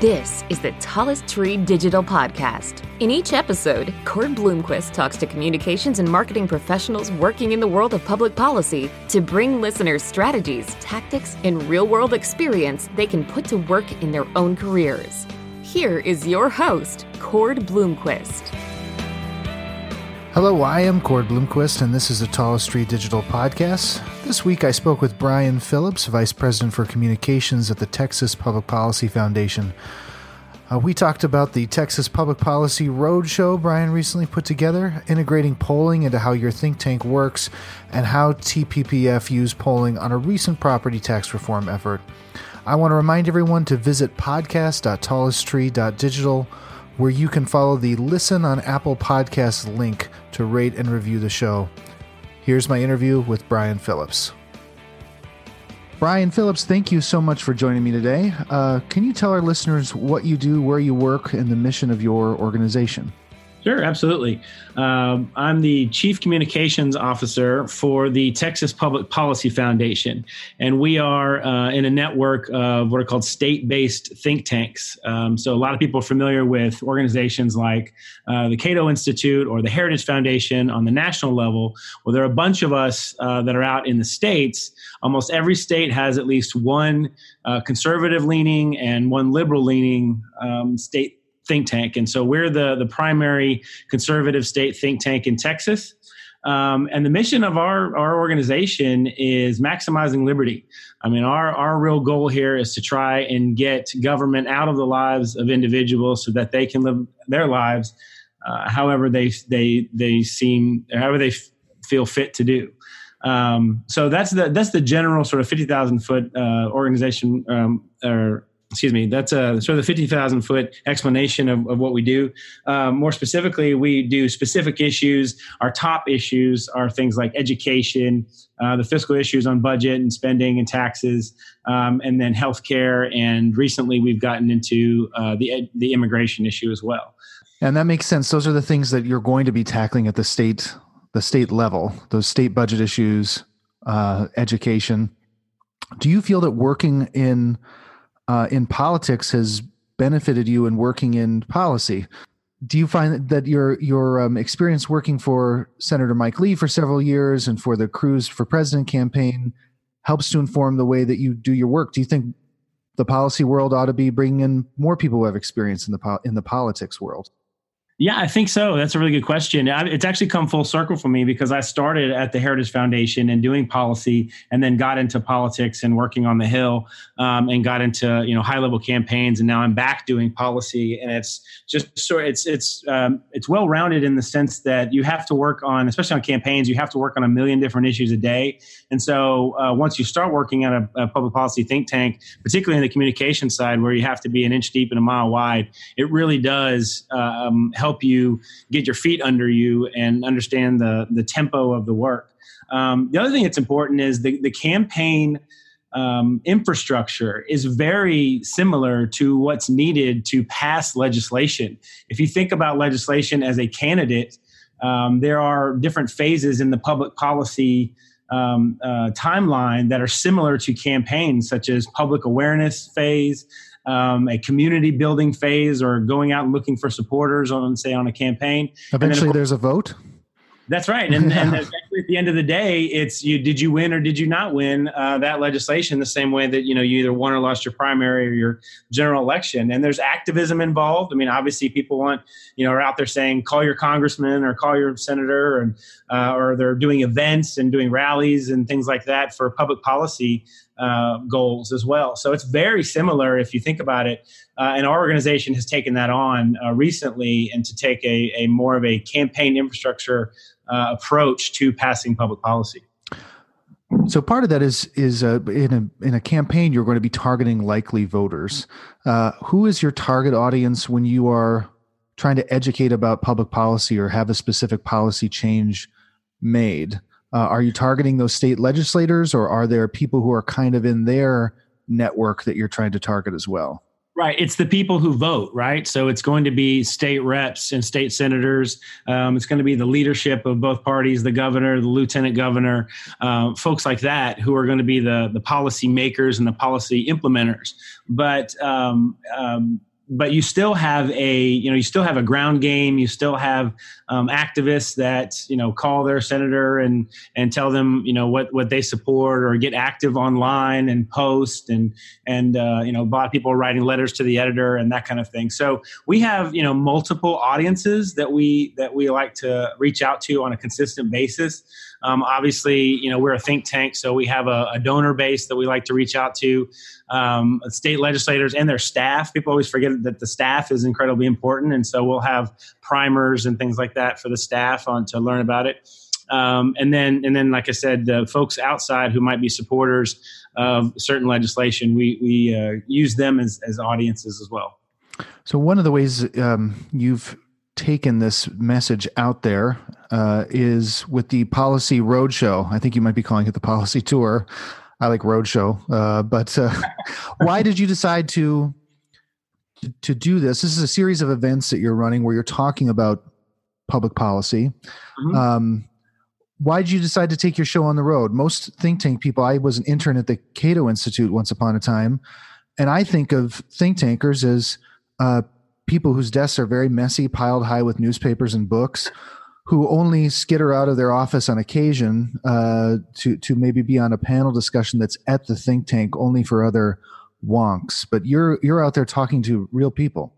This is the Tallest Tree Digital Podcast. In each episode, Cord Blomquist talks to communications and marketing professionals working in the world of public policy to bring listeners strategies, tactics, and real world experience they can put to work in their own careers. Here is your host, Cord Blomquist. Hello, I am Cord Blomquist, and this is the Tallest Tree Digital Podcast. This week I spoke with Brian Phillips, Vice President for Communications at the Texas Public Policy Foundation. Uh, we talked about the Texas Public Policy Roadshow Brian recently put together, integrating polling into how your think tank works, and how TPPF used polling on a recent property tax reform effort. I want to remind everyone to visit podcast.tallesttree.digital where you can follow the Listen on Apple Podcasts link to rate and review the show. Here's my interview with Brian Phillips. Brian Phillips, thank you so much for joining me today. Uh, can you tell our listeners what you do, where you work, and the mission of your organization? Sure, absolutely. Um, I'm the Chief Communications Officer for the Texas Public Policy Foundation, and we are uh, in a network of what are called state based think tanks. Um, so, a lot of people are familiar with organizations like uh, the Cato Institute or the Heritage Foundation on the national level. Well, there are a bunch of us uh, that are out in the states. Almost every state has at least one uh, conservative leaning and one liberal leaning um, state think tank. And so we're the, the primary conservative state think tank in Texas. Um, and the mission of our, our organization is maximizing liberty. I mean, our, our real goal here is to try and get government out of the lives of individuals so that they can live their lives uh, however they, they, they seem, however they f- feel fit to do. Um, so that's the that's the general sort of fifty thousand foot uh, organization um, or excuse me, that's a sort of the 50,000 foot explanation of, of what we do. Um, more specifically, we do specific issues. Our top issues are things like education, uh, the fiscal issues on budget and spending and taxes, um, and then healthcare. And recently, we've gotten into uh, the the immigration issue as well. And that makes sense. Those are the things that you're going to be tackling at the state the state level. Those state budget issues, uh, education. Do you feel that working in uh, in politics has benefited you in working in policy. Do you find that your your um, experience working for Senator Mike Lee for several years and for the Cruz for President campaign helps to inform the way that you do your work? Do you think the policy world ought to be bringing in more people who have experience in the po- in the politics world? Yeah, I think so. That's a really good question. It's actually come full circle for me because I started at the Heritage Foundation and doing policy, and then got into politics and working on the Hill, um, and got into you know high level campaigns, and now I'm back doing policy, and it's just so it's it's um, it's well rounded in the sense that you have to work on, especially on campaigns, you have to work on a million different issues a day, and so uh, once you start working at a, a public policy think tank, particularly in the communication side, where you have to be an inch deep and a mile wide, it really does um, help help you get your feet under you and understand the the tempo of the work. Um, the other thing that's important is the, the campaign um, infrastructure is very similar to what's needed to pass legislation. If you think about legislation as a candidate, um, there are different phases in the public policy um, uh, timeline that are similar to campaigns, such as public awareness phase, um, a community building phase or going out and looking for supporters on, say, on a campaign. Eventually, course, there's a vote. That's right, and, and at the end of the day, it's you. Did you win or did you not win uh, that legislation? The same way that you know you either won or lost your primary or your general election, and there's activism involved. I mean, obviously, people want you know are out there saying call your congressman or call your senator, and uh, or they're doing events and doing rallies and things like that for public policy uh, goals as well. So it's very similar if you think about it. Uh, and our organization has taken that on uh, recently and to take a, a, more of a campaign infrastructure uh, approach to passing public policy. So part of that is is uh, in a in a campaign you're going to be targeting likely voters. Uh, who is your target audience when you are trying to educate about public policy or have a specific policy change made? Uh, are you targeting those state legislators, or are there people who are kind of in their network that you're trying to target as well? Right. It's the people who vote, right? So it's going to be state reps and state senators. Um, it's going to be the leadership of both parties, the governor, the lieutenant governor, uh, folks like that who are going to be the, the policy makers and the policy implementers. But um, um, but you still have a you know you still have a ground game. You still have um, activists that you know call their senator and and tell them you know what what they support or get active online and post and and uh, you know a lot of people are writing letters to the editor and that kind of thing. So we have you know multiple audiences that we that we like to reach out to on a consistent basis um, obviously, you know, we're a think tank, so we have a, a donor base that we like to reach out to, um, state legislators and their staff. People always forget that the staff is incredibly important, and so we'll have primers and things like that for the staff on to learn about it. Um, and then, and then, like I said, the folks outside who might be supporters of certain legislation, we we uh, use them as as audiences as well. So one of the ways um, you've taken this message out there uh, is with the policy roadshow. I think you might be calling it the policy tour. I like roadshow, uh, but uh, why did you decide to, to to do this? This is a series of events that you're running where you're talking about public policy. Mm-hmm. Um, why did you decide to take your show on the road? Most think tank people. I was an intern at the Cato Institute once upon a time, and I think of think tankers as uh, people whose desks are very messy, piled high with newspapers and books, who only skitter out of their office on occasion uh, to to maybe be on a panel discussion that's at the think tank only for other wonks. But you're you're out there talking to real people.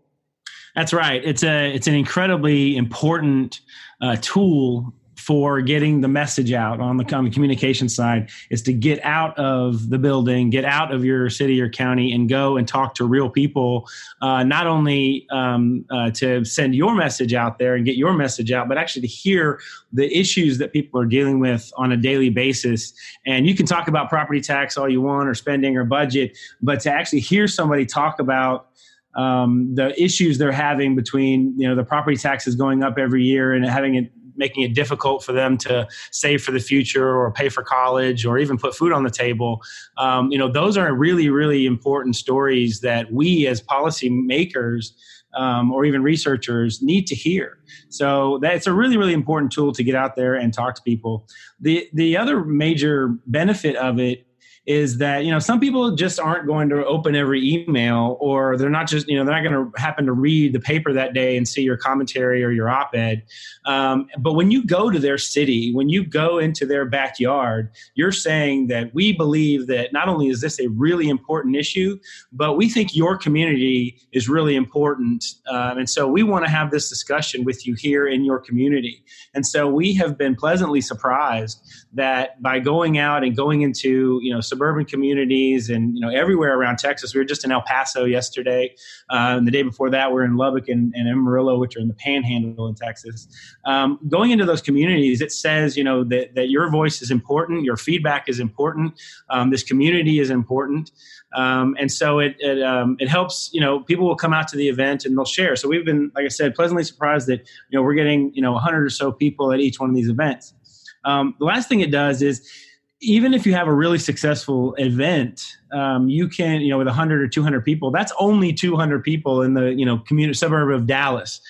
That's right. It's a it's an incredibly important uh, tool for getting the message out on the, on the communication side is to get out of the building, get out of your city or county, and go and talk to real people. Uh, not only um, uh, to send your message out there and get your message out, but actually to hear the issues that people are dealing with on a daily basis. And you can talk about property tax all you want, or spending, or budget, but to actually hear somebody talk about um, the issues they're having between you know the property taxes going up every year and having it making it difficult for them to save for the future or pay for college or even put food on the table. Um, you know, those are really, really important stories that we as policymakers um, or even researchers need to hear. So that's a really, really important tool to get out there and talk to people. The the other major benefit of it is that you know some people just aren't going to open every email or they're not just you know they're not going to happen to read the paper that day and see your commentary or your op-ed. Um, but when you go to their city when you go into their backyard you're saying that we believe that not only is this a really important issue but we think your community is really important. Um, and so we want to have this discussion with you here in your community. And so we have been pleasantly surprised that by going out and going into you know suburban communities and you know everywhere around Texas. We were just in El Paso yesterday, uh, and the day before that we are in Lubbock and, and Amarillo, which are in the Panhandle in Texas. Um, going into those communities, it says you know that that your voice is important, your feedback is important, um, this community is important. Um, and so it it, um, it helps. You know, people will come out to the event and they'll share. So we've been, like I said, pleasantly surprised that you know we're getting you know 100 or so people at each one of these events. Um, the last thing it does is even if you have a really successful event, um, you can, you know, with 100 or 200 people, that's only 200 people in the, you know, community suburb of Dallas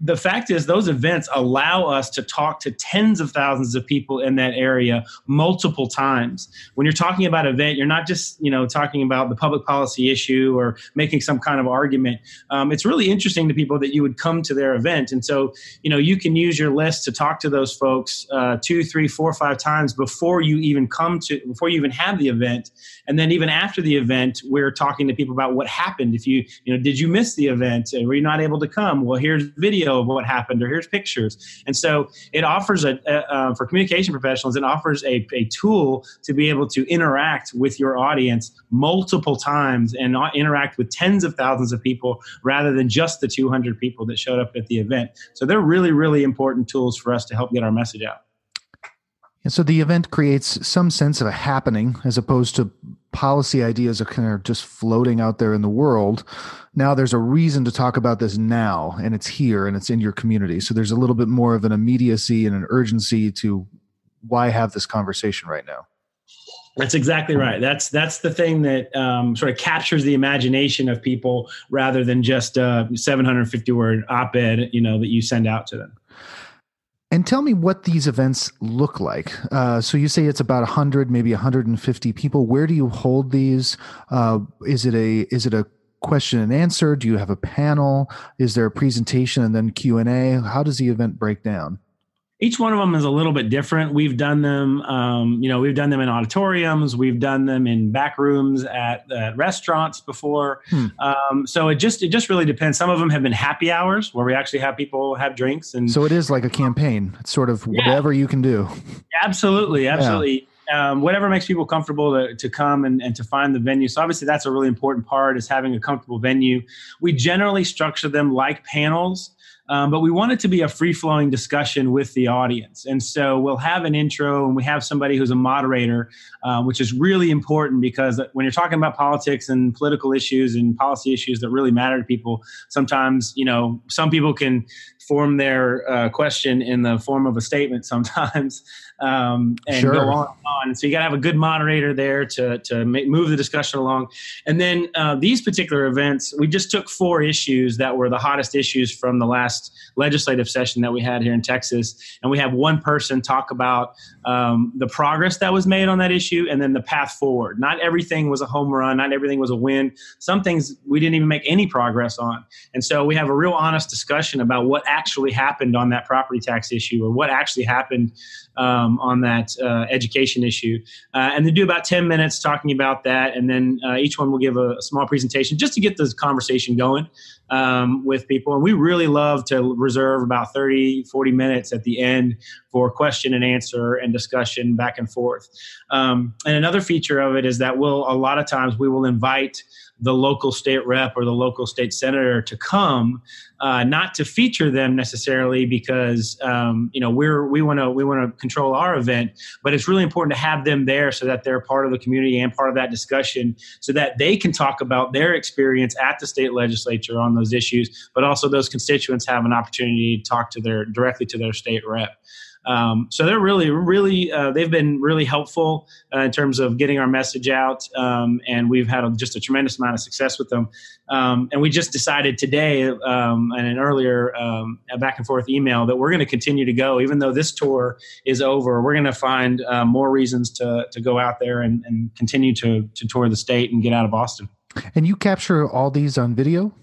the fact is those events allow us to talk to tens of thousands of people in that area multiple times. When you're talking about event you're not just you know talking about the public policy issue or making some kind of argument. Um, it's really interesting to people that you would come to their event. And so you know you can use your list to talk to those folks uh, two three four five times before you even come to before you even have the event and then even after the event we're talking to people about what happened. If you you know did you miss the event? Were you not able to come? Well here's video video of what happened or here's pictures. And so it offers a, a uh, for communication professionals it offers a, a tool to be able to interact with your audience multiple times and interact with tens of thousands of people rather than just the 200 people that showed up at the event. So they're really really important tools for us to help get our message out. And so the event creates some sense of a happening as opposed to policy ideas are kind of just floating out there in the world. Now there's a reason to talk about this now, and it's here and it's in your community. So there's a little bit more of an immediacy and an urgency to why have this conversation right now. That's exactly right. That's that's the thing that um, sort of captures the imagination of people rather than just a 750 word op-ed, you know, that you send out to them. And tell me what these events look like. Uh, so you say it's about 100, maybe 150 people. Where do you hold these? Uh, is it a is it a question and answer? Do you have a panel? Is there a presentation and then Q and A? How does the event break down? Each one of them is a little bit different. We've done them, um, you know, we've done them in auditoriums, we've done them in back rooms at, at restaurants before. Hmm. Um, so it just it just really depends. Some of them have been happy hours where we actually have people have drinks, and so it is like a campaign. It's sort of yeah. whatever you can do. Absolutely, absolutely. Yeah. Um, whatever makes people comfortable to, to come and, and to find the venue. So obviously that's a really important part is having a comfortable venue. We generally structure them like panels. Um, but we want it to be a free flowing discussion with the audience. And so we'll have an intro and we have somebody who's a moderator, uh, which is really important because when you're talking about politics and political issues and policy issues that really matter to people, sometimes, you know, some people can form their uh, question in the form of a statement sometimes um, and sure. go on and on. So you got to have a good moderator there to, to make, move the discussion along. And then uh, these particular events, we just took four issues that were the hottest issues from the last legislative session that we had here in Texas. And we have one person talk about um, the progress that was made on that issue and then the path forward. Not everything was a home run, not everything was a win. Some things we didn't even make any progress on. And so we have a real honest discussion about what actually happened on that property tax issue or what actually happened um, on that uh, education issue. Uh, and they do about 10 minutes talking about that. And then uh, each one will give a, a, small presentation just to get this conversation going um, with people. And we really love to reserve about 30, 40 minutes at the end for question and answer and discussion back and forth. Um, and another feature of it is that we'll, a lot of times, we will invite the local state rep or the local state senator to come, uh, not to feature them necessarily because um, you know we're we want to we want to control our event, but it's really important to have them there so that they're part of the community and part of that discussion, so that they can talk about their experience at the state legislature on those issues, but also those constituents have an opportunity to talk to their directly to their state rep. Um, so they're really, really, uh, they've been really helpful uh, in terms of getting our message out, um, and we've had a, just a tremendous amount of success with them. Um, and we just decided today, um, and an earlier um, back and forth email, that we're going to continue to go, even though this tour is over. We're going to find uh, more reasons to to go out there and, and continue to to tour the state and get out of Austin. And you capture all these on video.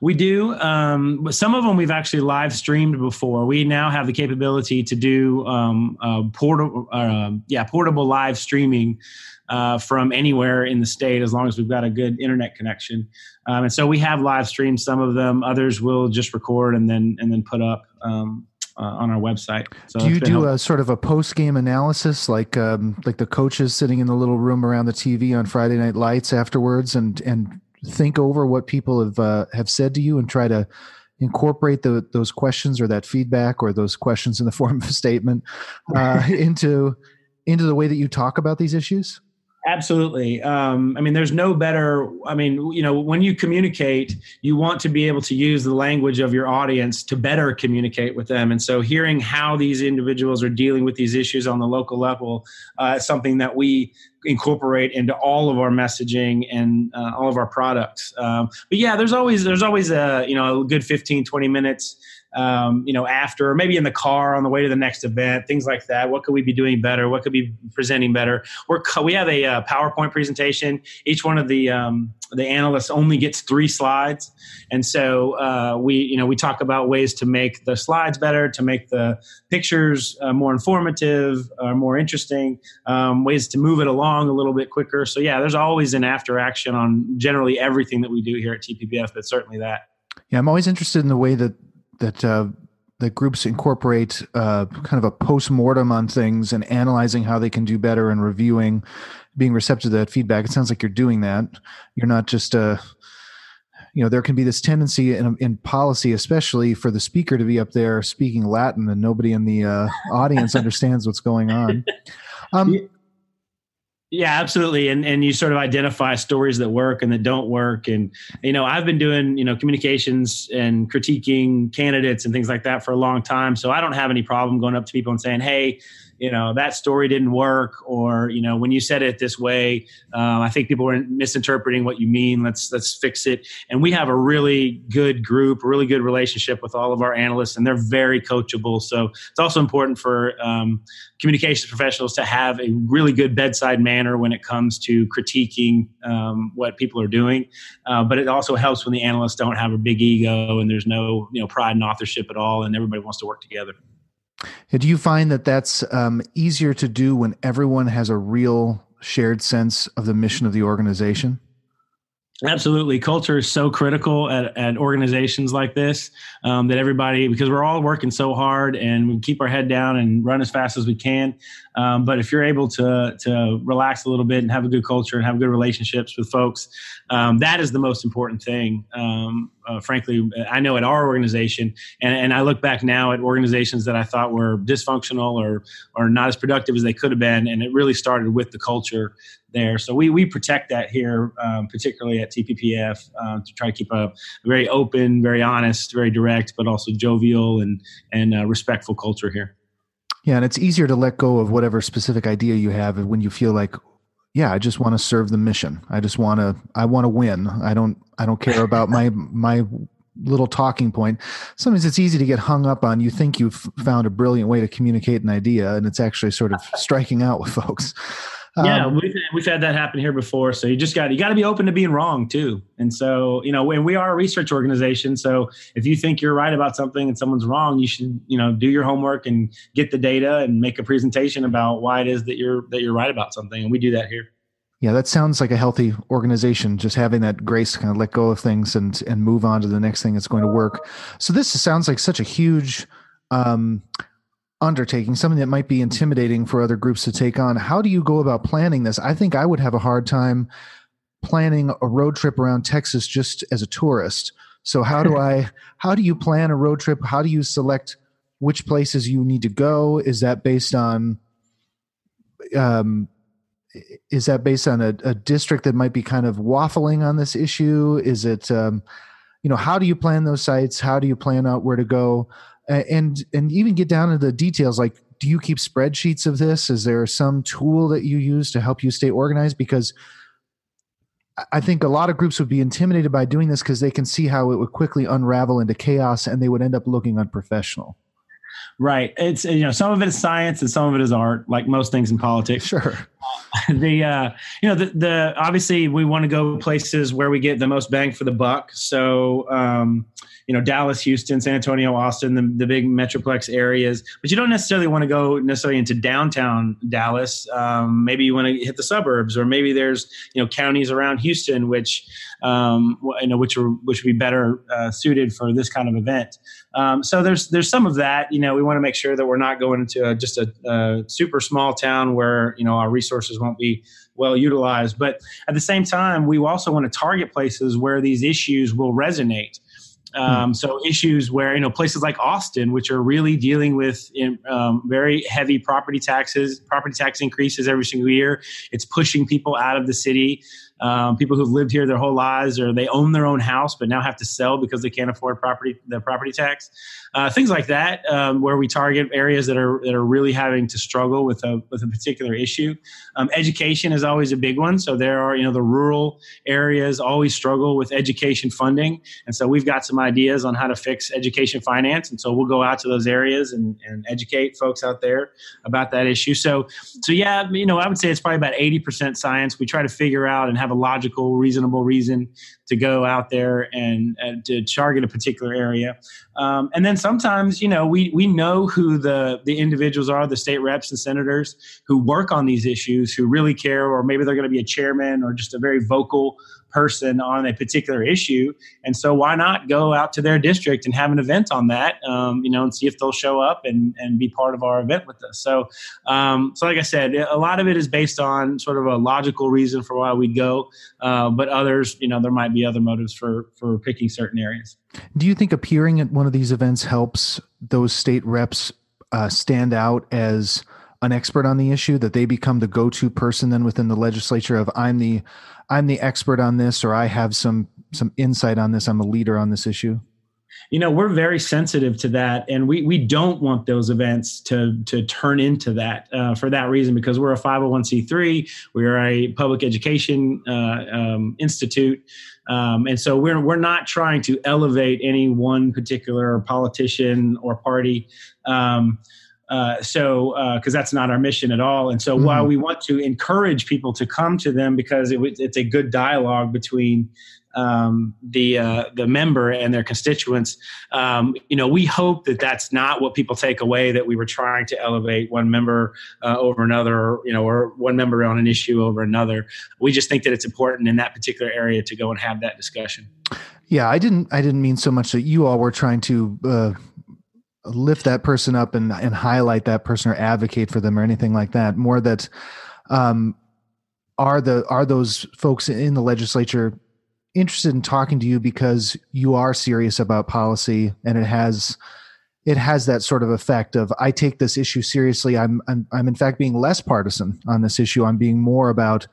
We do. Um, some of them we've actually live streamed before. We now have the capability to do um, uh, portable, uh, yeah, portable live streaming uh, from anywhere in the state as long as we've got a good internet connection. Um, and so we have live streamed some of them. Others will just record and then and then put up. Um, uh, on our website. So do you do helpful. a sort of a post game analysis, like um, like the coaches sitting in the little room around the TV on Friday Night Lights afterwards, and and think over what people have uh, have said to you and try to incorporate the, those questions or that feedback or those questions in the form of a statement uh, into into the way that you talk about these issues? Absolutely. Um, I mean, there's no better. I mean, you know, when you communicate, you want to be able to use the language of your audience to better communicate with them. And so, hearing how these individuals are dealing with these issues on the local level uh, is something that we incorporate into all of our messaging and uh, all of our products. Um, but yeah, there's always there's always a you know a good 15 20 minutes um, you know, after, or maybe in the car on the way to the next event, things like that. What could we be doing better? What could be presenting better? We're, we have a uh, PowerPoint presentation. Each one of the um, the analysts only gets three slides, and so uh, we, you know, we talk about ways to make the slides better, to make the pictures uh, more informative, uh, more interesting, um, ways to move it along a little bit quicker. So yeah, there's always an after action on generally everything that we do here at TPPF, but certainly that. Yeah, I'm always interested in the way that that uh, that groups incorporate uh, kind of a post mortem on things and analyzing how they can do better and reviewing, being receptive to that feedback. It sounds like you're doing that. You're not just uh, you know, there can be this tendency in, in policy, especially for the speaker to be up there speaking Latin and nobody in the uh, audience understands what's going on. Um, yeah, absolutely. And and you sort of identify stories that work and that don't work. And you know, I've been doing, you know, communications and critiquing candidates and things like that for a long time. So I don't have any problem going up to people and saying, Hey, you know that story didn't work or you know when you said it this way um, i think people were misinterpreting what you mean. Let's let's fix it. And we have a really good group really good relationship with all of our analysts and they're very coachable. So it's also important for um, communications professionals to have a really good bedside manner when it comes to critiquing um, what people are doing. Uh, but it also helps when the analysts don't have a big ego and there's no you know pride in authorship at all and everybody wants to work together do you find that that's um, easier to do when everyone has a real shared sense of the mission of the organization? Absolutely. Culture is so critical at, at organizations like this um, that everybody, because we're all working so hard and we keep our head down and run as fast as we can. Um, but if you're able to, to relax a little bit and have a good culture and have good relationships with folks, um, that is the most important thing. Um, uh, frankly, I know at our organization, and, and I look back now at organizations that I thought were dysfunctional or, or not as productive as they could have been. And it really started with the culture there. So we we protect that here, um, particularly at TPPF, uh, to try to keep a very open, very honest, very direct, but also jovial and and uh, respectful culture here. Yeah, and it's easier to let go of whatever specific idea you have when you feel like, yeah, I just want to serve the mission. I just want to I want to win. I don't I don't care about my my little talking point. Sometimes it's easy to get hung up on you think you've found a brilliant way to communicate an idea and it's actually sort of striking out with folks yeah, um, we've, we've had that happen here before. So you just got you got to be open to being wrong too. And so you know, when we are a research organization, so if you think you're right about something and someone's wrong, you should you know do your homework and get the data and make a presentation about why it is that you're that you're right about something. And we do that here. Yeah, that sounds like a healthy organization. Just having that grace to kind of let go of things and and move on to the next thing that's going to work. So this sounds like such a huge um, undertaking, something that might be intimidating for other groups to take on. How do you go about planning this? I think I would have a hard time planning a road trip around Texas just as a tourist. So how do I how do you plan a road trip? How do you select which places you need to go? Is that based on um is that based on a, a district that might be kind of waffling on this issue? Is it um, you know how do you plan those sites? How do you plan out where to go? And and even get down to the details like do you keep spreadsheets of this? Is there some tool that you use to help you stay organized? Because i think a lot of groups would be intimidated by doing this because they can see how it would quickly unravel into chaos and they would end up looking unprofessional. Right. It's you know some of it is science and some of it is art like most things in politics. Sure. The uh you know the, the obviously we want to go places where we get the most bang for the buck. So um you know Dallas, Houston, San Antonio, Austin, the, the big metroplex areas. But you don't necessarily want to go necessarily into downtown Dallas. Um, maybe you want to hit the suburbs, or maybe there's you know counties around Houston which um, you know which are which would be better uh, suited for this kind of event. Um, so there's there's some of that. You know, we want to make sure that we're not going into a, just a, a super small town where you know our resources won't be well utilized. But at the same time, we also want to target places where these issues will resonate. Hmm. Um, so issues where you know places like Austin, which are really dealing with um, very heavy property taxes, property tax increases every single year. It's pushing people out of the city um, people who've lived here their whole lives or they own their own house but now have to sell because they can't afford property the property tax uh, things like that um, where we target areas that are that are really having to struggle with a with a particular issue. Um, education is always a big one. So there are you know the rural areas always struggle with education funding. And so we've got some ideas on how to fix education finance. And so we'll go out to those areas and, and educate folks out there about that issue. So so yeah you know i would say it's probably about 80% science. We try to figure out and have a logical, reasonable reason to go out there and, and to target a particular area. Um, and then sometimes, you know, we we know who the the individuals are, the state reps and senators who work on these issues, who really care, or maybe they're going to be a chairman or just a very vocal person on a particular issue. And so why not go out to their district and have an event on that, um, you know, and see if they'll show up and, and be part of our event with us. So, um, so like I said, a lot of it is based on sort of a logical reason for why we go, uh, but others, you know, there might be other motives for, for picking certain areas. Do you think appearing at one of these events helps those state reps uh, stand out as an expert on the issue that they become the go-to person then within the legislature of I'm the I'm the expert on this or I have some some insight on this I'm a leader on this issue you know we're very sensitive to that and we we don't want those events to to turn into that uh, for that reason because we're a 501c3 we are a public education uh, um, institute um, and so we're we're not trying to elevate any one particular politician or party um, uh, so, because uh, that's not our mission at all. And so, mm-hmm. while we want to encourage people to come to them because it, it's a good dialogue between um, the uh, the member and their constituents. Um, you know, we hope that that's not what people take away. That we were trying to elevate one member uh, over another, you know, or one member on an issue over another. We just think that it's important in that particular area to go and have that discussion. Yeah, I didn't. I didn't mean so much that you all were trying to. Uh, lift that person up and, and highlight that person or advocate for them or anything like that more that um, are the are those folks in the legislature interested in talking to you because you are serious about policy and it has it has that sort of effect of I take this issue seriously. I'm I'm, I'm in fact being less partisan on this issue. I'm being more about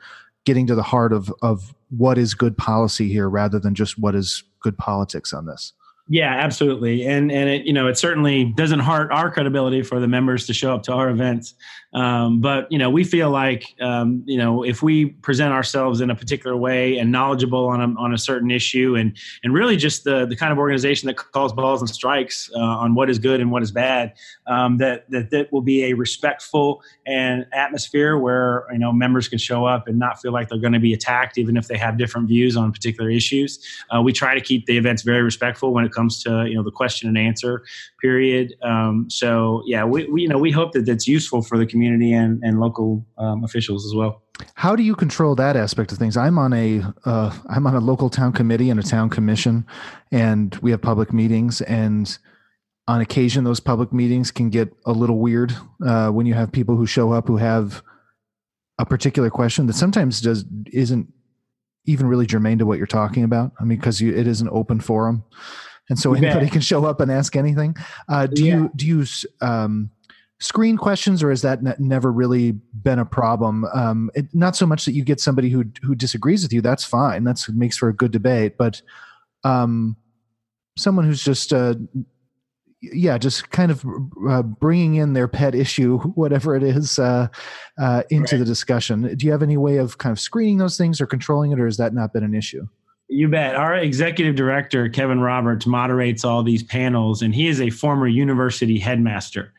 getting to the heart of of what is good policy here rather than just what is good politics on this. Yeah, absolutely, and and it you know it certainly doesn't hurt our credibility for the members to show up to our events. Um, but you know, we feel like um, you know if we present ourselves in a particular way and knowledgeable on a, on a certain issue, and and really just the the kind of organization that calls balls and strikes uh, on what is good and what is bad, um, that that that will be a respectful and atmosphere where you know members can show up and not feel like they're going to be attacked, even if they have different views on particular issues. Uh, we try to keep the events very respectful when it comes to you know the question and answer period. Um, so yeah, we, we you know we hope that that's useful for the community community and, and local um, officials as well. How do you control that aspect of things? I'm on a uh, I'm on a local town committee and a town commission, and we have public meetings. And on occasion, those public meetings can get a little weird uh, when you have people who show up who have a particular question that sometimes does isn't even really germane to what you're talking about. I mean, because it is an open forum, and so anybody can show up and ask anything. Uh, do yeah. you do you um, screen questions, or has that ne- never really been a problem? Um, it, not so much that you get somebody who who disagrees with you. That's fine. That's makes for a good debate. But um, someone who's just uh, yeah, just kind of uh, bringing in their pet issue, whatever it is, uh, uh, into right. the discussion. Do you have any way of kind of screening those things or controlling it, or has that not been an issue? You bet. Our executive director, Kevin Roberts, moderates all these panels, and he is a former university headmaster.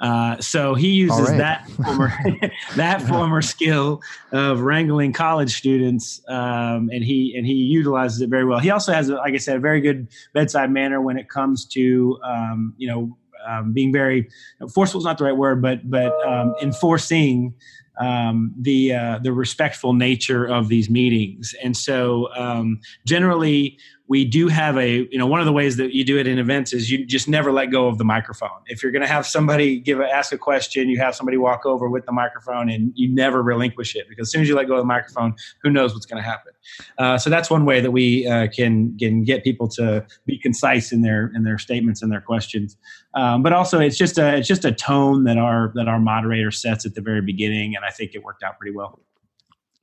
Uh, so he uses right. that former that former skill of wrangling college students, um, and he and he utilizes it very well. He also has, like I said, a very good bedside manner when it comes to um, you know um, being very forceful is not the right word, but but um, enforcing um, the uh, the respectful nature of these meetings. And so, um, generally, we do have a you know one of the ways that you do it in events is you just never let go of the microphone. If you're going to have somebody give a, ask a question you have somebody walk over with the microphone and you never relinquish it because as soon as you let go of the microphone who knows what's going to happen. Uh, so that's one way that we uh, can can get people to be concise in their in their statements and their questions. Um, but also it's just a it's just a tone that our that our moderator sets at the very beginning and i think it worked out pretty well.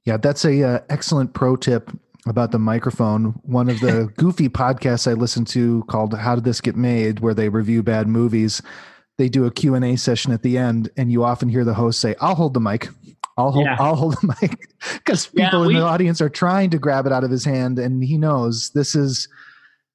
Yeah that's a uh, excellent pro tip about the microphone. One of the goofy podcasts I listen to called How Did This Get Made, where they review bad movies. They do a Q&A session at the end and you often hear the host say, I'll hold the mic. I'll hold, yeah. I'll hold the mic because people yeah, we, in the audience are trying to grab it out of his hand. And he knows this is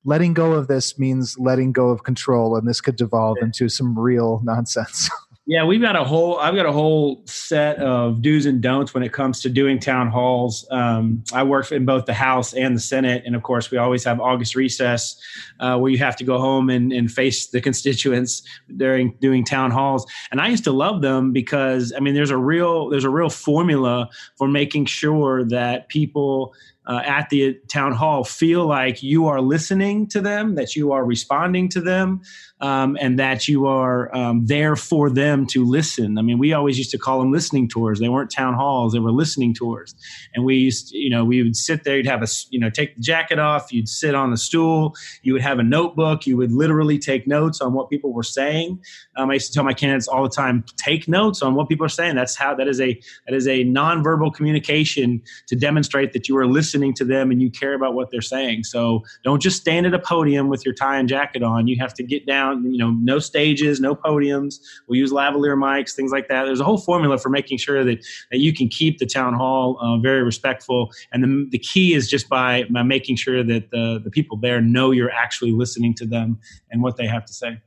letting go of this means letting go of control. And this could devolve yeah. into some real nonsense. Yeah, we've got a whole. I've got a whole set of do's and don'ts when it comes to doing town halls. Um, I work in both the House and the Senate, and of course, we always have August recess, uh, where you have to go home and, and face the constituents during doing town halls. And I used to love them because I mean, there's a real there's a real formula for making sure that people uh, at the town hall feel like you are listening to them, that you are responding to them, um, and that you are um, there for them to listen. I mean, we always used to call them listening tours. They weren't town halls; they were listening tours. And we used, to, you know, we would sit there. You'd have a, you know, take the jacket off. You'd sit on the stool. You would have a notebook. You would literally take notes on what people were saying. Um, I used to tell my candidates all the time, take notes on what people are saying. That's how that is a that is a nonverbal communication to demonstrate that you are listening listening to them and you care about what they're saying. So don't just stand at a podium with your tie and jacket on. You have to get down, you know, no stages, no podiums. We'll use lavalier mics, things like that. There's a whole formula for making sure that, that you can keep the town hall uh, very respectful. And the, the key is just by, by making sure that the, the people there know you're actually listening to them and what they have to say.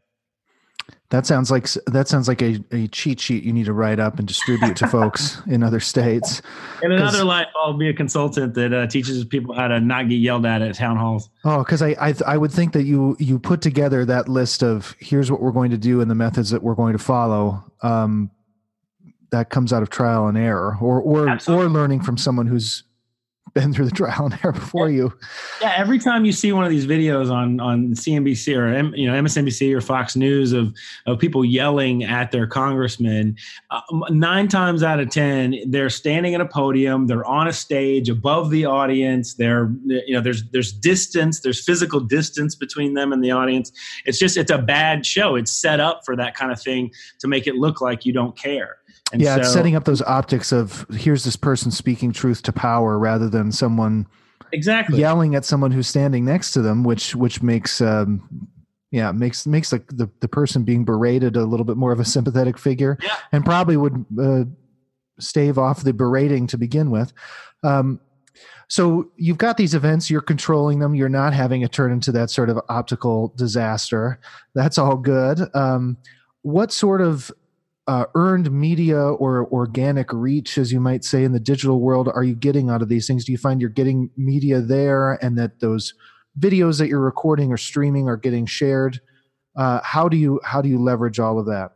That sounds like that sounds like a, a cheat sheet you need to write up and distribute to folks in other states. In another life, I'll be a consultant that uh, teaches people how to not get yelled at at town halls. Oh, because I, I I would think that you you put together that list of here's what we're going to do and the methods that we're going to follow. Um, that comes out of trial and error, or or Absolutely. or learning from someone who's been through the trial and error before you. Yeah, every time you see one of these videos on on CNBC or you know MSNBC or Fox News of of people yelling at their congressman, uh, nine times out of ten they're standing at a podium, they're on a stage above the audience. They're you know there's there's distance, there's physical distance between them and the audience. It's just it's a bad show. It's set up for that kind of thing to make it look like you don't care. And yeah, so, it's setting up those optics of here's this person speaking truth to power rather than someone exactly yelling at someone who's standing next to them, which which makes um, yeah makes makes the, the, the person being berated a little bit more of a sympathetic figure, yeah. and probably would uh, stave off the berating to begin with. Um, so you've got these events, you're controlling them, you're not having it turn into that sort of optical disaster. That's all good. Um, what sort of uh, earned media or organic reach, as you might say, in the digital world are you getting out of these things? Do you find you're getting media there and that those videos that you're recording or streaming are getting shared? Uh, how do you how do you leverage all of that?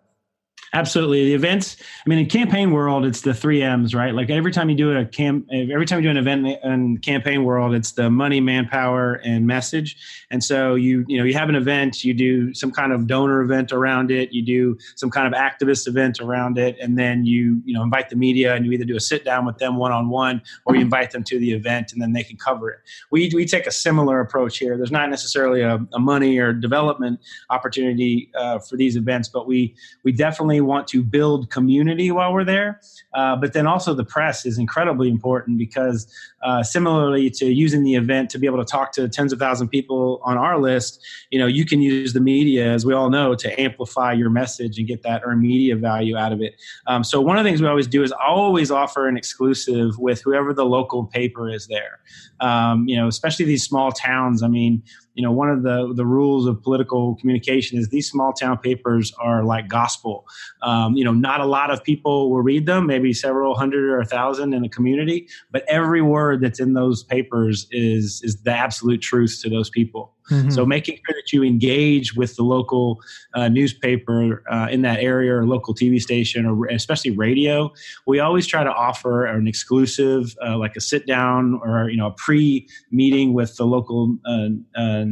Absolutely. The events, I mean, in campaign world, it's the three M's, right? Like every time you do a camp, every time you do an event in campaign world, it's the money, manpower, and message. And so you, you know, you have an event, you do some kind of donor event around it, you do some kind of activist event around it, and then you, you know, invite the media and you either do a sit down with them one on one or you invite them to the event and then they can cover it. We, we take a similar approach here. There's not necessarily a, a money or development opportunity uh, for these events, but we, we definitely want to build community while we're there. Uh, but then also the press is incredibly important because uh, similarly to using the event to be able to talk to tens of thousands of people on our list, you know, you can use the media, as we all know, to amplify your message and get that earned media value out of it. Um, so one of the things we always do is always offer an exclusive with whoever the local paper is there. Um, you know, especially these small towns. I mean, you know one of the the rules of political communication is these small town papers are like gospel. Um, you know not a lot of people will read them maybe several hundred or a thousand in a community but every word that's in those papers is is the absolute truth to those people mm-hmm. so making sure that you engage with the local uh, newspaper uh, in that area or local tv station or especially radio we always try to offer an exclusive uh, like a sit down or you know a pre meeting with the local uh, uh,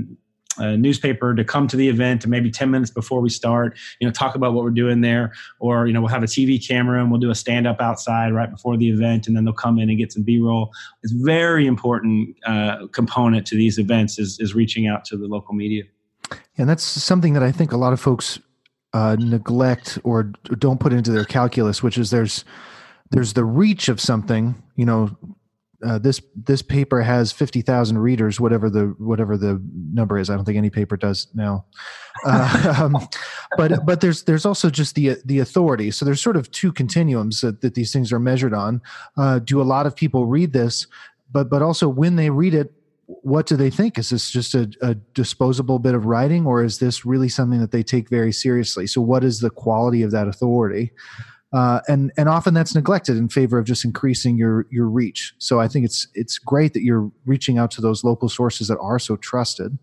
a newspaper to come to the event and maybe 10 minutes before we start you know talk about what we're doing there. Or you know we'll have a tv camera and we'll do a stand up outside right before the event and then they'll come in and get some b-roll. It's very important uh, component to these events is, is reaching out to the local media. And that's something that i think a lot of folks uh, neglect or don't put into their calculus which is there's there's the reach of something you know uh, this this paper has fifty thousand readers, whatever the whatever the number is. I don't think any paper does now. Uh, um, but but there's there's also just the the authority. So there's sort of two continuums that, that these things are measured on. Uh, do a lot of people read this? But but also when they read it, what do they think? Is this just a, a, disposable bit of writing, or is this really something that they take very seriously? So, what is the quality of that authority? Uh, and and often that's neglected in favor of just increasing your your reach. So I think it's it's great that you're reaching out to those local sources that are so trusted.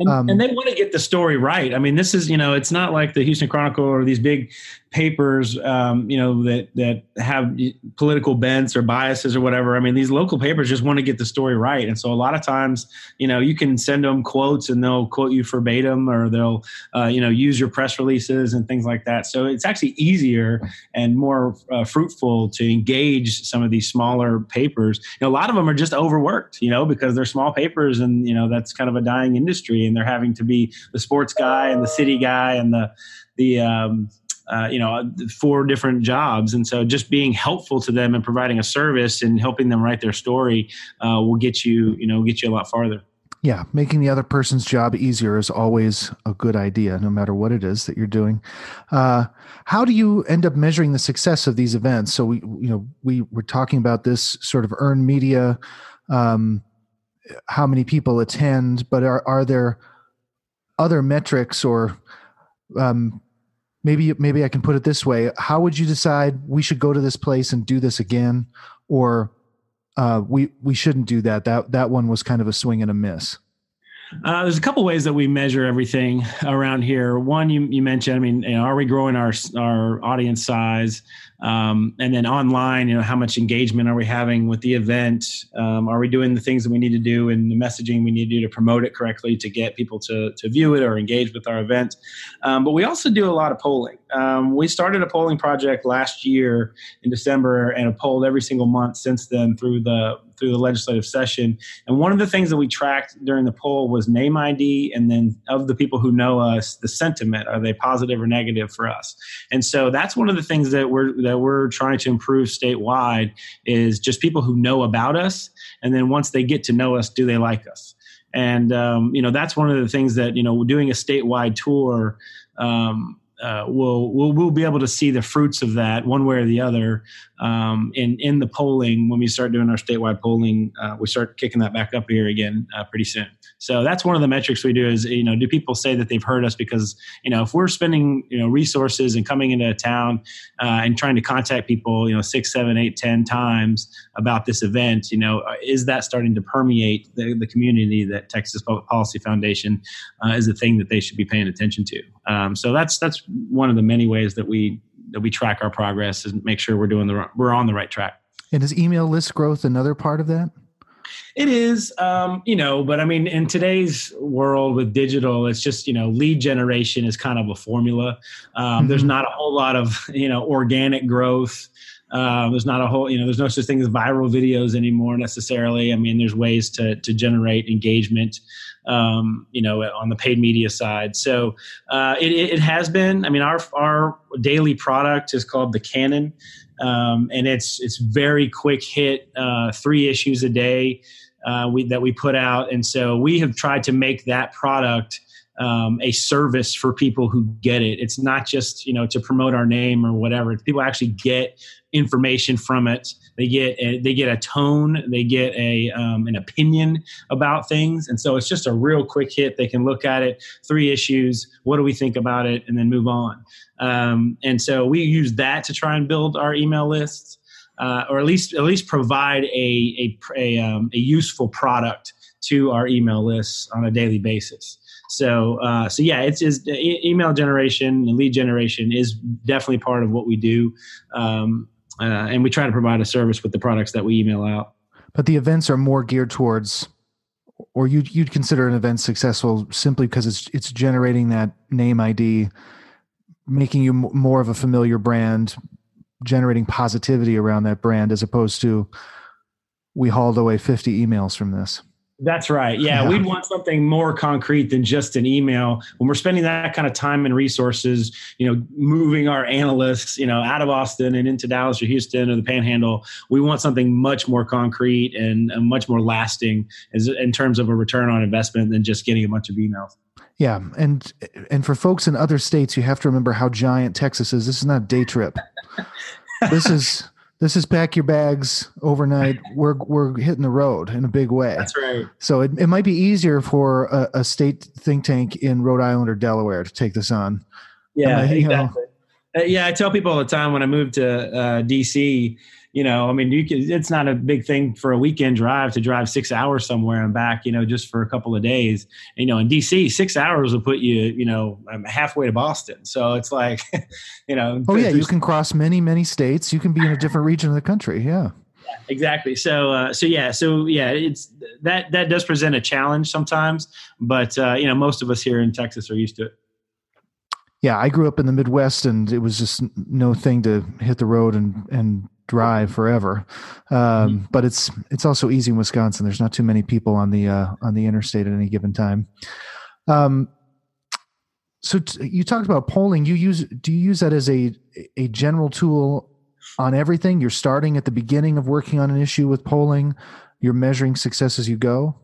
And, um, and, they want to get the story right. I mean, this is, you know, it's not like the Houston Chronicle or these big papers, um, you know, that that have political bents or biases or whatever. I mean, these local papers just want to get the story right, and so a lot of times, you know, you can send them quotes and they'll quote you verbatim, or they'll, uh, you know, use your press releases and things like that. So it's actually easier and more uh, fruitful to engage some of these smaller papers. You know, a lot of them are just overworked, you know, because they're small papers, and you know that's kind of a dying industry, and they're having to be the sports guy and the city guy and the the um, uh, you know, four different jobs. And so just being helpful to them and providing a service and helping them write their story uh, will get you, you know, get you a lot farther. Yeah, making the other person's job easier is always a good idea, no matter what it is that you're doing. Uh, how do you end up measuring the success of these events? So we, you know, we were talking about this sort of earned media, um, how many people attend, but are are there other metrics or um, maybe maybe I can put it this way: How would you decide we should go to this place and do this again, or uh, we we shouldn't do that? That that one was kind of a swing and a miss. Uh, there's a couple ways that we measure everything around here. One, you, you mentioned, I mean, you know, are we growing our our audience size? Um, and then online, you know, how much engagement are we having with the event? Um, are we doing the things that we need to do and the messaging we need to do to promote it correctly to get people to, to view it or engage with our event? Um, but we also do a lot of polling. Um, we started a polling project last year in December and have polled every single month since then through the through the legislative session. And one of the things that we tracked during the poll was name ID, and then of the people who know us, the sentiment are they positive or negative for us? And so that's one of the things that we're that we're trying to improve statewide is just people who know about us, and then once they get to know us, do they like us? And um, you know that's one of the things that you know doing a statewide tour. Um, uh, we'll, we'll we'll be able to see the fruits of that one way or the other um, in in the polling when we start doing our statewide polling. Uh, we start kicking that back up here again uh, pretty soon. So that's one of the metrics we do is you know do people say that they've heard us because you know if we're spending you know resources and coming into a town uh, and trying to contact people you know six seven eight ten times about this event you know uh, is that starting to permeate the, the community that Texas Public Policy Foundation uh, is a thing that they should be paying attention to. Um, so that's that's one of the many ways that we that we track our progress and make sure we're doing the we're on the right track. And is email list growth another part of that? It is, um, you know, but I mean, in today's world with digital, it's just you know, lead generation is kind of a formula. Um, mm-hmm. There's not a whole lot of you know organic growth. Uh, there's not a whole, you know, there's no such thing as viral videos anymore necessarily. I mean, there's ways to to generate engagement um, you know, on the paid media side. So uh, it, it, has been. I mean, our our daily product is called the Cannon, um, and it's it's very quick hit, uh, three issues a day uh, we, that we put out, and so we have tried to make that product. Um, a service for people who get it. It's not just you know to promote our name or whatever. People actually get information from it. They get a, they get a tone, they get a um, an opinion about things, and so it's just a real quick hit. They can look at it, three issues. What do we think about it, and then move on. Um, and so we use that to try and build our email lists, uh, or at least at least provide a a a, um, a useful product to our email lists on a daily basis. So, uh, so yeah, it's is email generation and lead generation is definitely part of what we do. Um, uh, and we try to provide a service with the products that we email out. But the events are more geared towards, or you'd you'd consider an event successful simply because it's it's generating that name ID, making you more of a familiar brand, generating positivity around that brand, as opposed to we hauled away fifty emails from this. That's right. Yeah, yeah, we'd want something more concrete than just an email. When we're spending that kind of time and resources, you know, moving our analysts, you know, out of Austin and into Dallas or Houston or the Panhandle, we want something much more concrete and much more lasting as, in terms of a return on investment than just getting a bunch of emails. Yeah, and and for folks in other states, you have to remember how giant Texas is. This is not a day trip. this is this is pack your bags overnight. We're we're hitting the road in a big way. That's right. So it, it might be easier for a, a state think tank in Rhode Island or Delaware to take this on. Yeah, I, exactly. Know, uh, yeah, I tell people all the time when I moved to uh, DC, you know, I mean, you can, it's not a big thing for a weekend drive to drive six hours somewhere and back, you know, just for a couple of days. You know, in DC, six hours will put you, you know, um, halfway to Boston. So it's like, you know. Oh, yeah. You can cross many, many states. You can be in a different region of the country. Yeah. yeah exactly. So, uh, so yeah, so yeah, it's that, that does present a challenge sometimes, but, uh, you know, most of us here in Texas are used to it yeah, I grew up in the Midwest, and it was just no thing to hit the road and and drive forever. Um, mm-hmm. But it's it's also easy in Wisconsin. There's not too many people on the uh, on the interstate at any given time. Um, So t- you talked about polling. You use do you use that as a a general tool on everything? You're starting at the beginning of working on an issue with polling. You're measuring success as you go.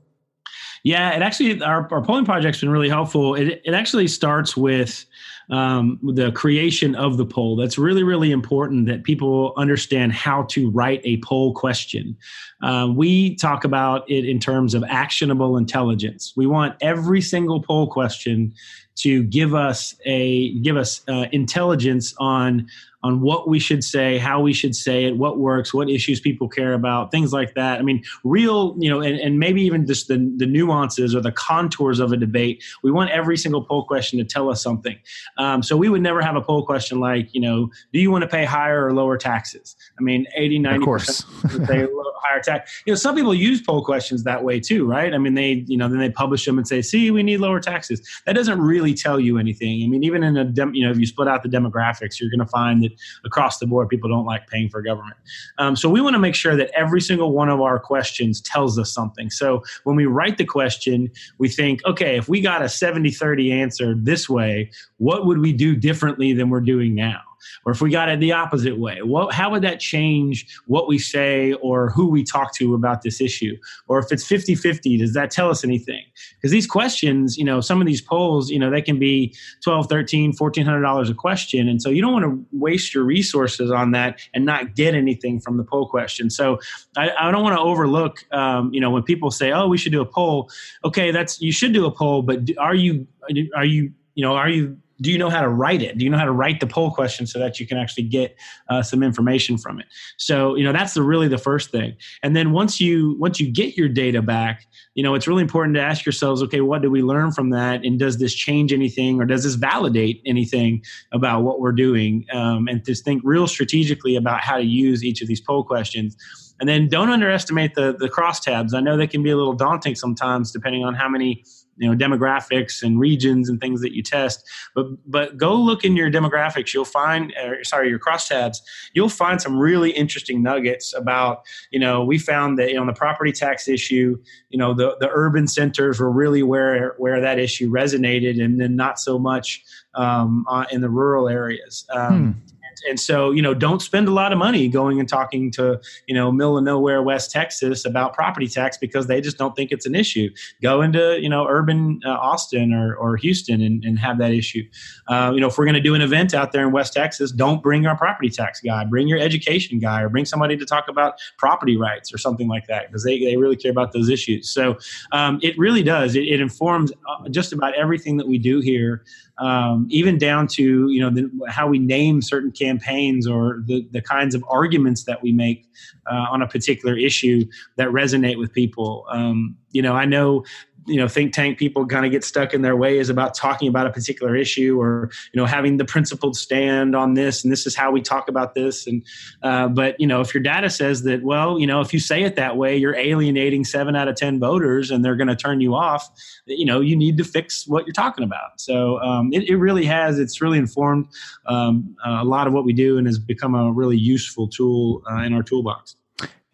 Yeah, it actually our, our polling project's been really helpful. It it actually starts with um, the creation of the poll. That's really really important that people understand how to write a poll question. Uh, we talk about it in terms of actionable intelligence. We want every single poll question to give us a give us uh, intelligence on on what we should say, how we should say it, what works, what issues people care about, things like that. I mean, real, you know, and, and maybe even just the, the nuances or the contours of a debate. We want every single poll question to tell us something. Um, so we would never have a poll question like, you know, do you want to pay higher or lower taxes? I mean, 80, 90% say higher tax. You know, some people use poll questions that way too, right? I mean, they, you know, then they publish them and say, see, we need lower taxes. That doesn't really tell you anything. I mean, even in a, dem- you know, if you split out the demographics, you're going to find that across the board, people don't like paying for government. Um, so we want to make sure that every single one of our questions tells us something. So when we write the question, we think, okay, if we got a 70 30 answer this way, what would we do differently than we're doing now? Or if we got it the opposite way, what, how would that change what we say or who we talk to about this issue? Or if it's 50 50, does that tell us anything? Because these questions, you know, some of these polls, you know, they can be 12, 13, $1,400 a question. And so you don't want to waste your resources on that and not get anything from the poll question. So I, I don't want to overlook, um, you know, when people say, oh, we should do a poll. Okay, that's, you should do a poll, but are you, are you, you know, are you do you know how to write it? Do you know how to write the poll question so that you can actually get uh, some information from it? So you know that's the really the first thing. And then once you once you get your data back, you know it's really important to ask yourselves, okay, what did we learn from that? And does this change anything, or does this validate anything about what we're doing? Um, and just think real strategically about how to use each of these poll questions. And then don't underestimate the the crosstabs. I know they can be a little daunting sometimes, depending on how many you know demographics and regions and things that you test. But but go look in your demographics. You'll find uh, sorry your crosstabs you'll find some really interesting nuggets about you know we found that you know, on the property tax issue you know the the urban centers were really where where that issue resonated and then not so much um, uh, in the rural areas. Um, hmm and so you know don't spend a lot of money going and talking to you know middle of nowhere west texas about property tax because they just don't think it's an issue. Go into you know urban uh, austin or, or houston and, and have that issue. Uh, you know if we're going to do an event out there in west texas don't bring our property tax guy. Bring your education guy or bring somebody to talk about property rights or something like that because they, they really care about those issues. So um, it really does. It, it informs uh, just about everything that we do here um, even down to you know the, how we name certain campaigns or the, the kinds of arguments that we make uh, on a particular issue that resonate with people. Um, you know, I know you know think tank people kind of get stuck in their ways about talking about a particular issue or you know having the principled stand on this and this is how we talk about this. And uh, but you know if your data says that well you know if you say it that way you're alienating seven out of ten voters and they're going to turn you off you know you need to fix what you're talking about. So um, it, it, really has it's really informed um, a lot of what we do and has become a really useful tool uh, in our toolbox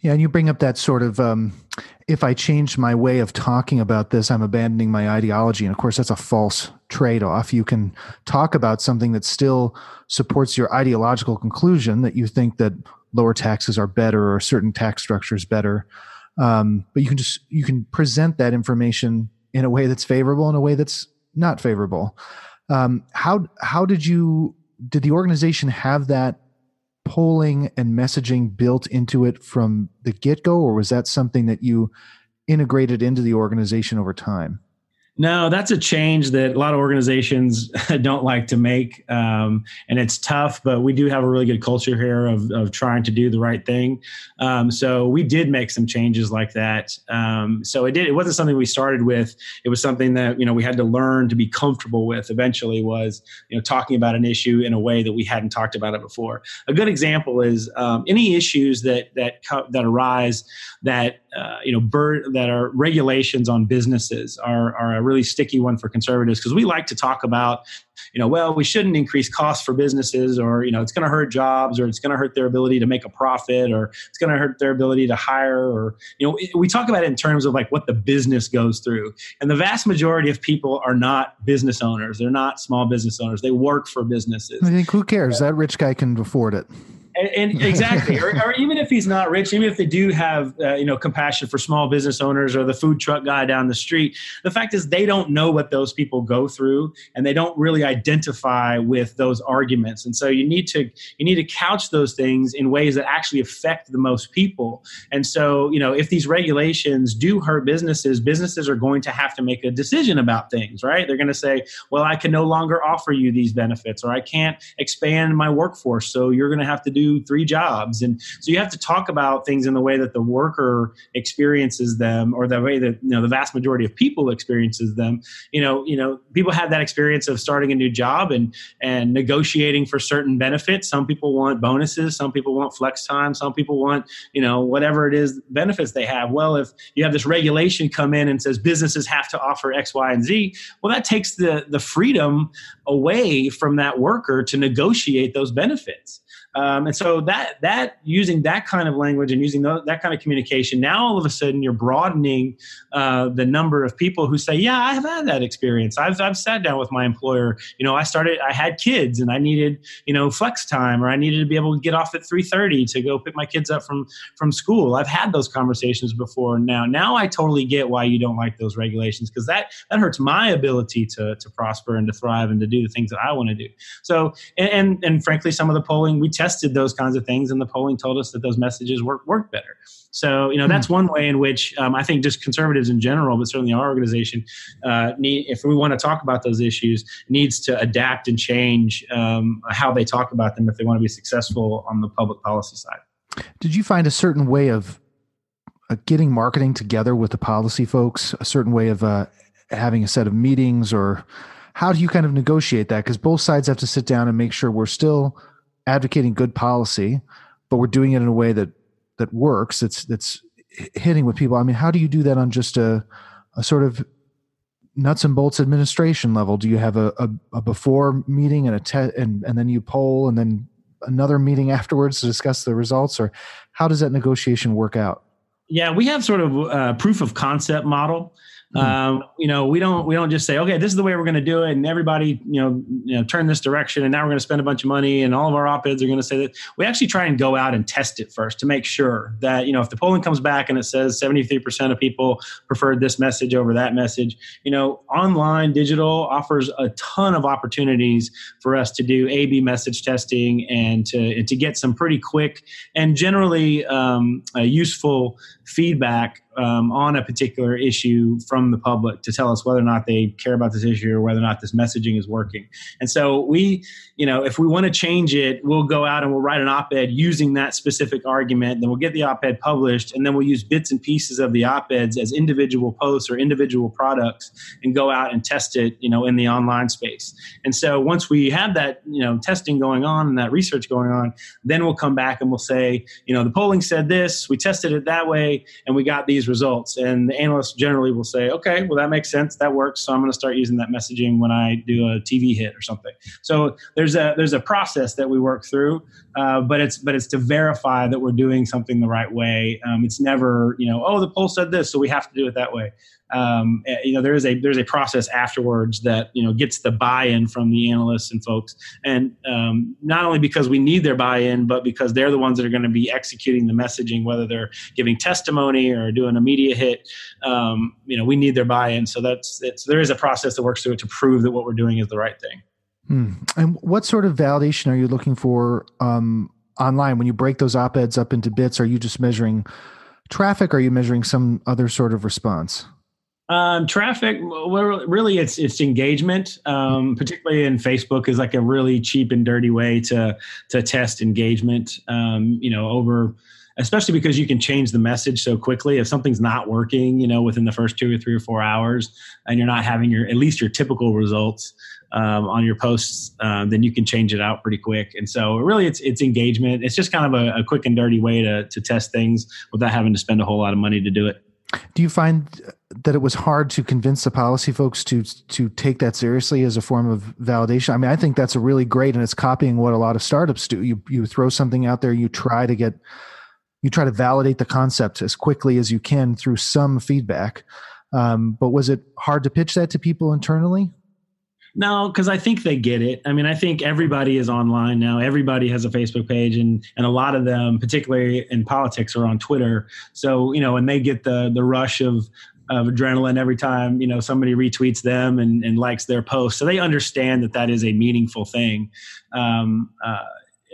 yeah, and you bring up that sort of um, if I change my way of talking about this, I'm abandoning my ideology. And of course, that's a false trade off. You can talk about something that still supports your ideological conclusion that you think that lower taxes are better or certain tax structures better. Um, but you can just you can present that information in a way that's favorable in a way that's not favorable. Um, how how did you did the organization have that polling and messaging built into it from the get go, or was that something that you integrated into the organization over time? No, that's a change that a lot of organizations don't like to make. Um, and it's tough, but we do have a really good culture here of, of trying to do the right thing. Um, so we did make some changes like that. Um, so it did, it wasn't something we started with. It was something that, you know, we had to learn to be comfortable with eventually was, you know, talking about an issue in a way that we hadn't talked about it before. A good example is um, any issues that, that, that arise that uh, you know that are regulations on businesses are, are a really sticky one for conservatives because we like to talk about you know well we shouldn't increase costs for businesses or you know it's going to hurt jobs or it's going to hurt their ability to make a profit or it's going to hurt their ability to hire or you know we talk about it in terms of like what the business goes through. And the vast majority of people are not business owners. They're not small business owners. They work for businesses. I think who cares? That rich guy can afford it and, and exactly, or, or, even if he's not rich, even if they do have uh, you know compassion for small business owners or the food truck guy down the street, the fact is they don't know what those people go through, and they don't really identify with those arguments. And so you need to you need to couch those things in ways that actually affect the most people. And so you know if these regulations do hurt businesses, businesses are going to have to make a decision about things, right? They're going to say, well, I can no longer offer you these benefits, or I can't expand my workforce, so you're going to have to do do three jobs. And so you have to talk about things in the way that the worker experiences them or the way that, you know, the vast majority of people experiences them. You know, you know, people have that experience of starting a new job and, and negotiating for certain benefits. Some people want bonuses. Some people want flex time. Some people want, you know, whatever it is benefits they have. Well, if you have this regulation come in and says businesses have to offer X, Y, and Z, well, that takes the, the freedom away from that worker to negotiate those benefits. Um, and so that that using that kind of language and using that kind of communication, now all of a sudden you're broadening uh, the number of people who say, "Yeah, I have had that experience. I've I've sat down with my employer. You know, I started, I had kids, and I needed you know flex time, or I needed to be able to get off at three thirty to go pick my kids up from from school. I've had those conversations before. Now, now I totally get why you don't like those regulations because that that hurts my ability to to prosper and to thrive and to do the things that I want to do. So, and, and and frankly, some of the polling we tested those kinds of things, and the polling told us that those messages work work better. So, you know, that's hmm. one way in which um, I think just conservatives in general, but certainly our organization, uh, need, if we want to talk about those issues, needs to adapt and change um, how they talk about them if they want to be successful on the public policy side. Did you find a certain way of uh, getting marketing together with the policy folks, a certain way of uh, having a set of meetings, or how do you kind of negotiate that? Because both sides have to sit down and make sure we're still advocating good policy, but we're doing it in a way that that works. It's that's hitting with people. I mean, how do you do that on just a a sort of nuts and bolts administration level? Do you have a, a, a before meeting and a te- and and then you poll and then another meeting afterwards to discuss the results, or how does that negotiation work out? Yeah, we have sort of a proof of concept model. Hmm. Um, you know, we don't we don't just say, okay, this is the way we're going to do it, and everybody, you know, you know, turn this direction, and now we're going to spend a bunch of money, and all of our op eds are going to say that. We actually try and go out and test it first to make sure that you know if the polling comes back and it says seventy three percent of people preferred this message over that message, you know, online digital offers a ton of opportunities for us to do A/B message testing and to and to get some pretty quick and generally um, uh, useful feedback um, on a particular issue from the public to tell us whether or not they care about this issue or whether or not this messaging is working. And so we, you know, if we want to change it, we'll go out and we'll write an op-ed using that specific argument. Then we'll get the op-ed published, and then we'll use bits and pieces of the op-eds as individual posts or individual products, and go out and test it, you know, in the online space. And so once we have that, you know, testing going on and that research going on, then we'll come back and we'll say, you know, the polling said this, we tested it that way, and we got these these results. And the analysts generally will say, okay, well, that makes sense. That works. So I'm going to start using that messaging when I do a TV hit or something. So there's a, there's a process that we work through, uh, but it's, but it's to verify that we're doing something the right way. Um, it's never, you know, oh, the poll said this, so we have to do it that way um, eh, you know there is a there's a process afterwards that you know gets the buy-in from the analysts and folks. And um, not only because we need their buy-in but because they're the ones that are going to be executing the messaging whether they're giving testimony or doing a media hit. Um, you know we need their buy-in. So that's it's, there is a process that works through it to prove that what we're doing is the right thing. Hmm. and what sort of validation are you looking for um, online? When you break those op-eds up into bits are you just measuring traffic? Or are you measuring some other sort of response um, traffic, well, really, it's it's engagement. Um, particularly in Facebook, is like a really cheap and dirty way to to test engagement. Um, you know, over especially because you can change the message so quickly. If something's not working, you know, within the first two or three or four hours, and you're not having your at least your typical results um, on your posts, um, then you can change it out pretty quick. And so, really, it's it's engagement. It's just kind of a, a quick and dirty way to to test things without having to spend a whole lot of money to do it. Do you find that it was hard to convince the policy folks to to take that seriously as a form of validation? I mean, I think that's a really great, and it's copying what a lot of startups do. You you throw something out there, you try to get you try to validate the concept as quickly as you can through some feedback. Um, but was it hard to pitch that to people internally? No, because I think they get it. I mean, I think everybody is online now. Everybody has a Facebook page, and and a lot of them, particularly in politics, are on Twitter. So you know, and they get the the rush of of adrenaline every time you know somebody retweets them and, and likes their post. So they understand that that is a meaningful thing. Um, uh,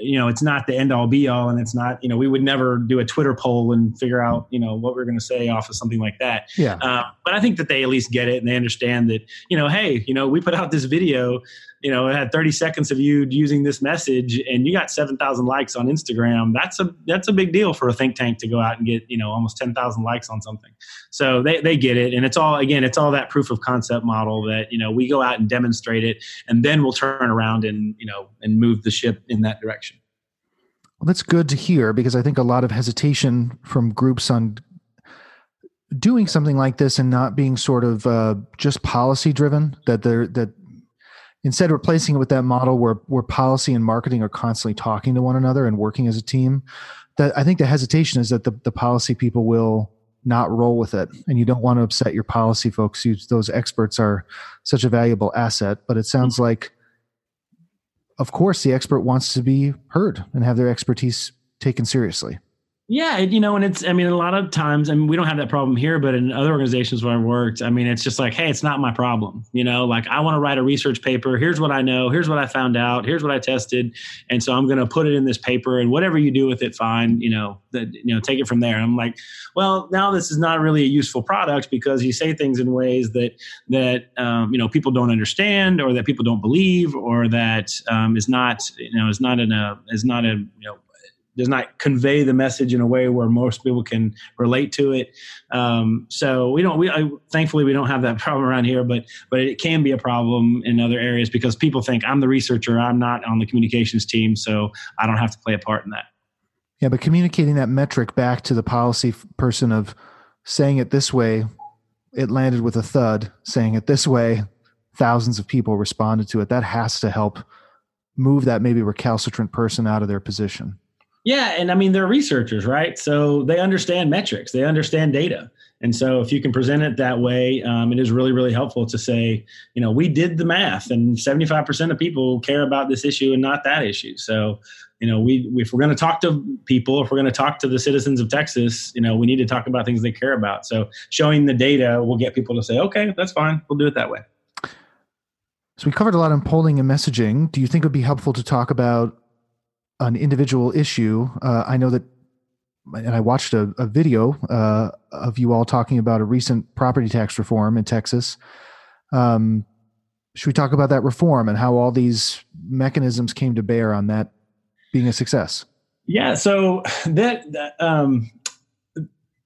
you know it's not the end all be all and it's not you know we would never do a twitter poll and figure out you know what we're going to say off of something like that. Yeah. Uh, but i think that they at least get it and they understand that you know hey you know we put out this video you know, it had 30 seconds of you using this message and you got 7,000 likes on Instagram. That's a, that's a big deal for a think tank to go out and get, you know, almost 10,000 likes on something. So they, they get it. And it's all, again, it's all that proof of concept model that, you know, we go out and demonstrate it and then we'll turn around and, you know, and move the ship in that direction. Well, that's good to hear because I think a lot of hesitation from groups on doing something like this and not being sort of uh, just policy driven that they're that instead replacing it with that model where where policy and marketing are constantly talking to one another and working as a team that i think the hesitation is that the, the policy people will not roll with it. And you don't want to upset your policy folks. You, those experts are such a valuable asset but it sounds mm-hmm. like of course the expert wants to be heard and have their expertise taken seriously yeah, you know, and it's, I mean, a lot of times, I mean, we don't have that problem here, but in other organizations where I've worked, I mean, it's just like, hey, it's not my problem. You know, like I want to write a research paper. Here's what I know. Here's what I found out. Here's what I tested. And so I'm going to put it in this paper and whatever you do with it, fine, you know, that, you know, take it from there. And I'm like, well, now this is not really a useful product because you say things in ways that, that, um, you know, people don't understand or that people don't believe or that um, is not, you know, is not in a, is not a, you know, does not convey the message in a way where most people can relate to it. Um, so we don't. We I, thankfully we don't have that problem around here, but but it can be a problem in other areas because people think I'm the researcher, I'm not on the communications team, so I don't have to play a part in that. Yeah, but communicating that metric back to the policy person of saying it this way, it landed with a thud. Saying it this way, thousands of people responded to it. That has to help move that maybe recalcitrant person out of their position. Yeah, and I mean they're researchers, right? So they understand metrics, they understand data, and so if you can present it that way, um, it is really really helpful to say, you know, we did the math, and seventy five percent of people care about this issue and not that issue. So you know, we if we're going to talk to people, if we're going to talk to the citizens of Texas, you know, we need to talk about things they care about. So showing the data will get people to say, okay, that's fine, we'll do it that way. So we covered a lot on polling and messaging. Do you think it would be helpful to talk about an individual issue. Uh, I know that, and I watched a, a video uh, of you all talking about a recent property tax reform in Texas. Um, should we talk about that reform and how all these mechanisms came to bear on that being a success? Yeah, so that, that um,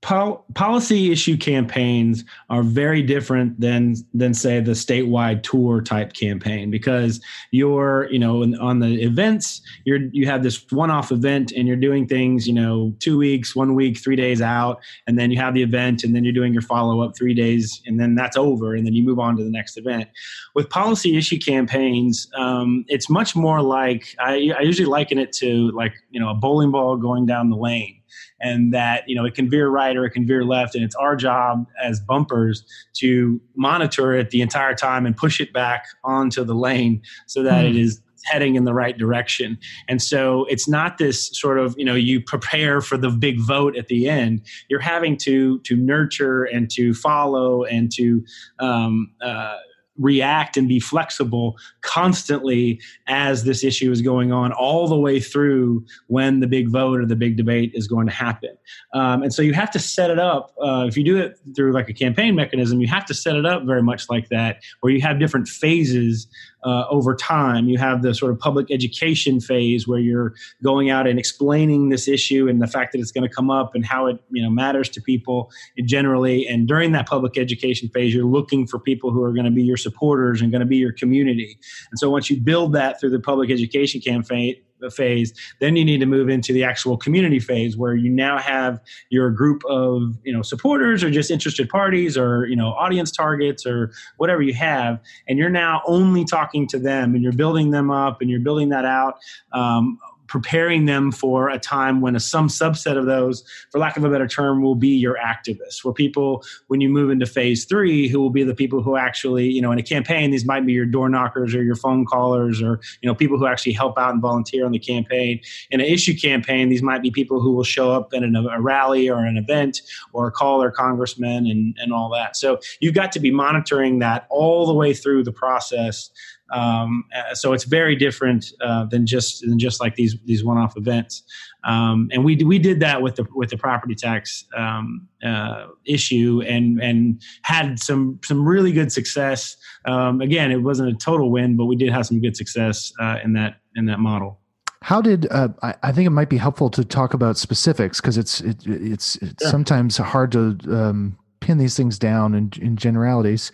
Pol- policy issue campaigns are very different than than say the statewide tour type campaign because you're you know on the events you're you have this one off event and you're doing things you know two weeks one week three days out and then you have the event and then you're doing your follow up three days and then that's over and then you move on to the next event. With policy issue campaigns um, it's much more like I, I usually liken it to like you know a bowling ball going down the lane and that you know it can veer right or it can veer left and it's our job as bumpers to monitor it the entire time and push it back onto the lane so that mm. it is heading in the right direction and so it's not this sort of you know you prepare for the big vote at the end you're having to to nurture and to follow and to um, uh, react and be flexible constantly as this issue is going on all the way through when the big vote or the big debate is going to happen. Um, and so you have to set it up uh, if you do it through like a campaign mechanism you have to set it up very much like that where you have different phases uh, over time. You have the sort of public education phase where you're going out and explaining this issue and the fact that it's going to come up and how it you know matters to people generally. And during that public education phase, you're looking for people who are going to be your supporters and going to be your community. And so once you build that through the public education campaign phase. Then you need to move into the actual community phase where you now have your group of you know supporters or just interested parties or you know audience targets or whatever you have. And you're now only talking to them and you're building them up and you're building that out um, preparing them for a time when a, some subset of those, for lack of a better term, will be your activists. Where people, when you move into phase three, who will be the people who actually, you know, in a campaign, these might be your door knockers or your phone callers or, you know, people who actually help out and volunteer on the campaign. In an issue campaign, these might be people who will show up at an, a rally or an event or call their congressman and, and all that. So you've got to be monitoring that all the way through the process um, uh, so it's very different uh, than just than just like these these one off events. Um, and we we did that with the with the property tax um, uh, issue and and had some some really good success. Um, again, it wasn't a total win, but we did have some good success uh, in that in that model. How did uh, I, I, think it might be helpful to talk about specifics because it's it, it's, it's sometimes hard to um, pin these things down in, in generalities.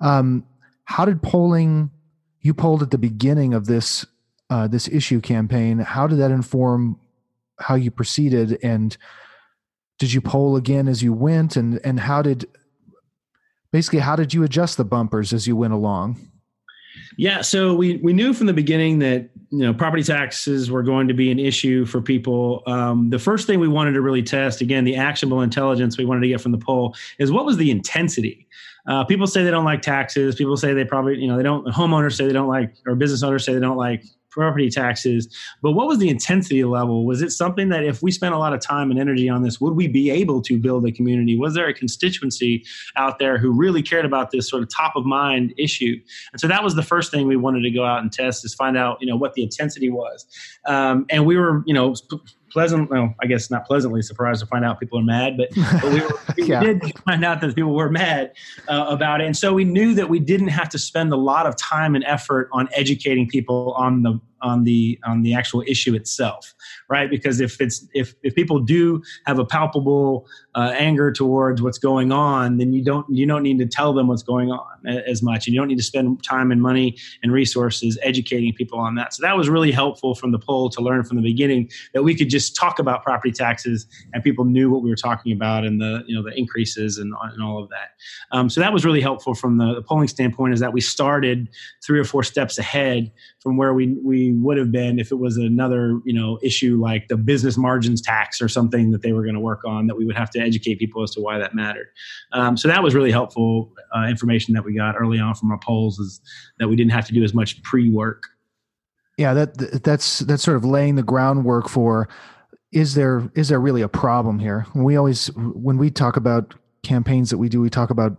Um, how did polling you polled at the beginning of this uh, this issue campaign. How did that inform how you proceeded, and did you poll again as you went, and and how did basically how did you adjust the bumpers as you went along? Yeah, so we we knew from the beginning that you know property taxes were going to be an issue for people. Um, the first thing we wanted to really test, again, the actionable intelligence we wanted to get from the poll, is what was the intensity. Uh, people say they don't like taxes. People say they probably, you know, they don't. Homeowners say they don't like, or business owners say they don't like property taxes. But what was the intensity level? Was it something that if we spent a lot of time and energy on this, would we be able to build a community? Was there a constituency out there who really cared about this sort of top of mind issue? And so that was the first thing we wanted to go out and test is find out, you know, what the intensity was. Um, and we were, you know, pleasant, well, I guess not pleasantly surprised to find out people are mad, but, but we, were, we yeah. did find out that people were mad uh, about it. And so we knew that we didn't have to spend a lot of time and effort on educating people on the on the on the actual issue itself right because if it's if if people do have a palpable uh, anger towards what's going on then you don't you don't need to tell them what's going on as much. And you don't need to spend time and money and resources educating people on that. So that was really helpful from the poll to learn from the beginning that we could just talk about property taxes and people knew what we were talking about and the you know the increases and, and all of that. Um, so that was really helpful from the, the polling standpoint is that we started three or four steps ahead from where we we would have been if it was another you know issue like the business margins tax or something that they were going to work on that we would have to educate people as to why that mattered. Um, so that was really helpful uh, information that we got early on from our polls is that we didn't have to do as much pre work. Yeah, that that's that's sort of laying the groundwork for is there is there really a problem here? We always when we talk about campaigns that we do, we talk about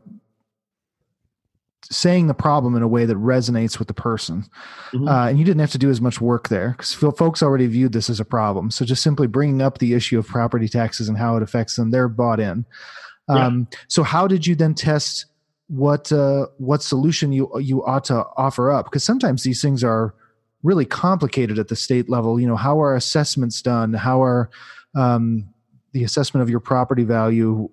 saying the problem in a way that resonates with the person. Mm-hmm. Uh, and you didn't have to do as much work there because folks already viewed this as a problem. So just simply bringing up the issue of property taxes and how it affects them, they're bought in. Um, yeah. So how did you then test what uh, what solution you you ought to offer up? Because sometimes these things are really complicated at the state level. You know, how are assessments done? How are um, the assessment of your property value?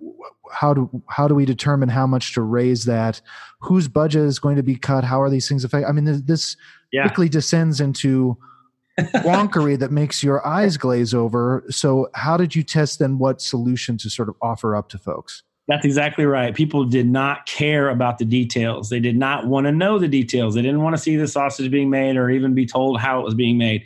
How do how do we determine how much to raise that? Whose budget is going to be cut? How are these things affect? I mean, this yeah. quickly descends into wonkery that makes your eyes glaze over. So, how did you test then? What solution to sort of offer up to folks? That's exactly right. People did not care about the details. They did not want to know the details. They didn't want to see the sausage being made or even be told how it was being made.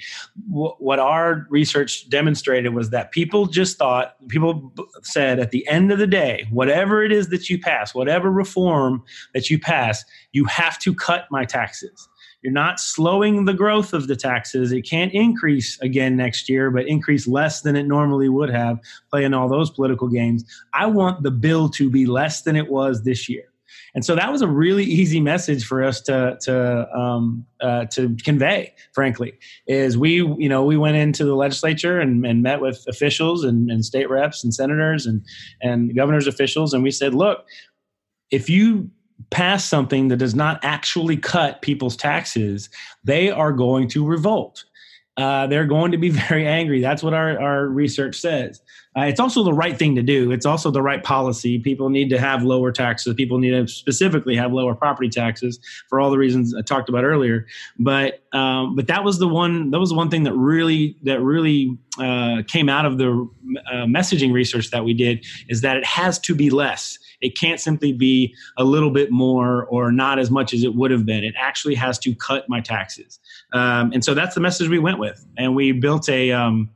What our research demonstrated was that people just thought, people said at the end of the day, whatever it is that you pass, whatever reform that you pass, you have to cut my taxes. You're not slowing the growth of the taxes. It can't increase again next year, but increase less than it normally would have, playing all those political games. I want the bill to be less than it was this year. And so that was a really easy message for us to to um, uh, to convey. Frankly, is we you know we went into the legislature and, and met with officials and, and state reps and senators and and governors officials, and we said, look, if you pass something that does not actually cut people's taxes, they are going to revolt. Uh, they're going to be very angry. That's what our, our research says. Uh, it's also the right thing to do. It's also the right policy. People need to have lower taxes. People need to specifically have lower property taxes for all the reasons I talked about earlier. But um, but that was the one. That was the one thing that really that really uh, came out of the uh, messaging research that we did is that it has to be less. It can't simply be a little bit more or not as much as it would have been. It actually has to cut my taxes. Um, and so that's the message we went with. And we built a, um,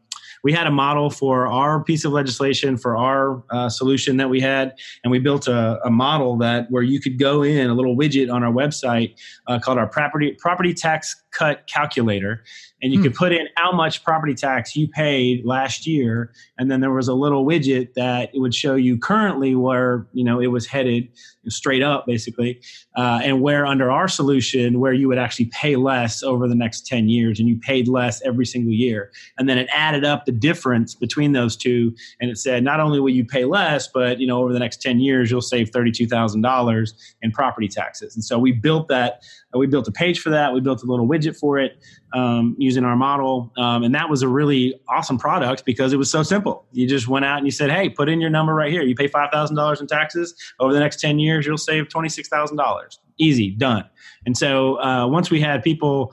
we had a model for our piece of legislation for our uh, solution that we had and we built a, a, model that where you could go in a little widget on our website uh, called our property property tax cut calculator and you hmm. could put in how much property tax you paid last year and then there was a little widget that it would show you currently where you know it was headed straight up basically uh, and where under our solution where you would actually pay less over the next 10 years and you paid less every single year and then it added up the difference between those two and it said not only will you pay less but you know over the next 10 years you'll save $32000 in property taxes and so we built that we built a page for that we built a little widget for it um, using our model. Um, and that was a really awesome product because it was so simple. You just went out and you said, hey, put in your number right here. You pay $5,000 in taxes. Over the next 10 years, you'll save $26,000. Easy, done. And so uh, once we had people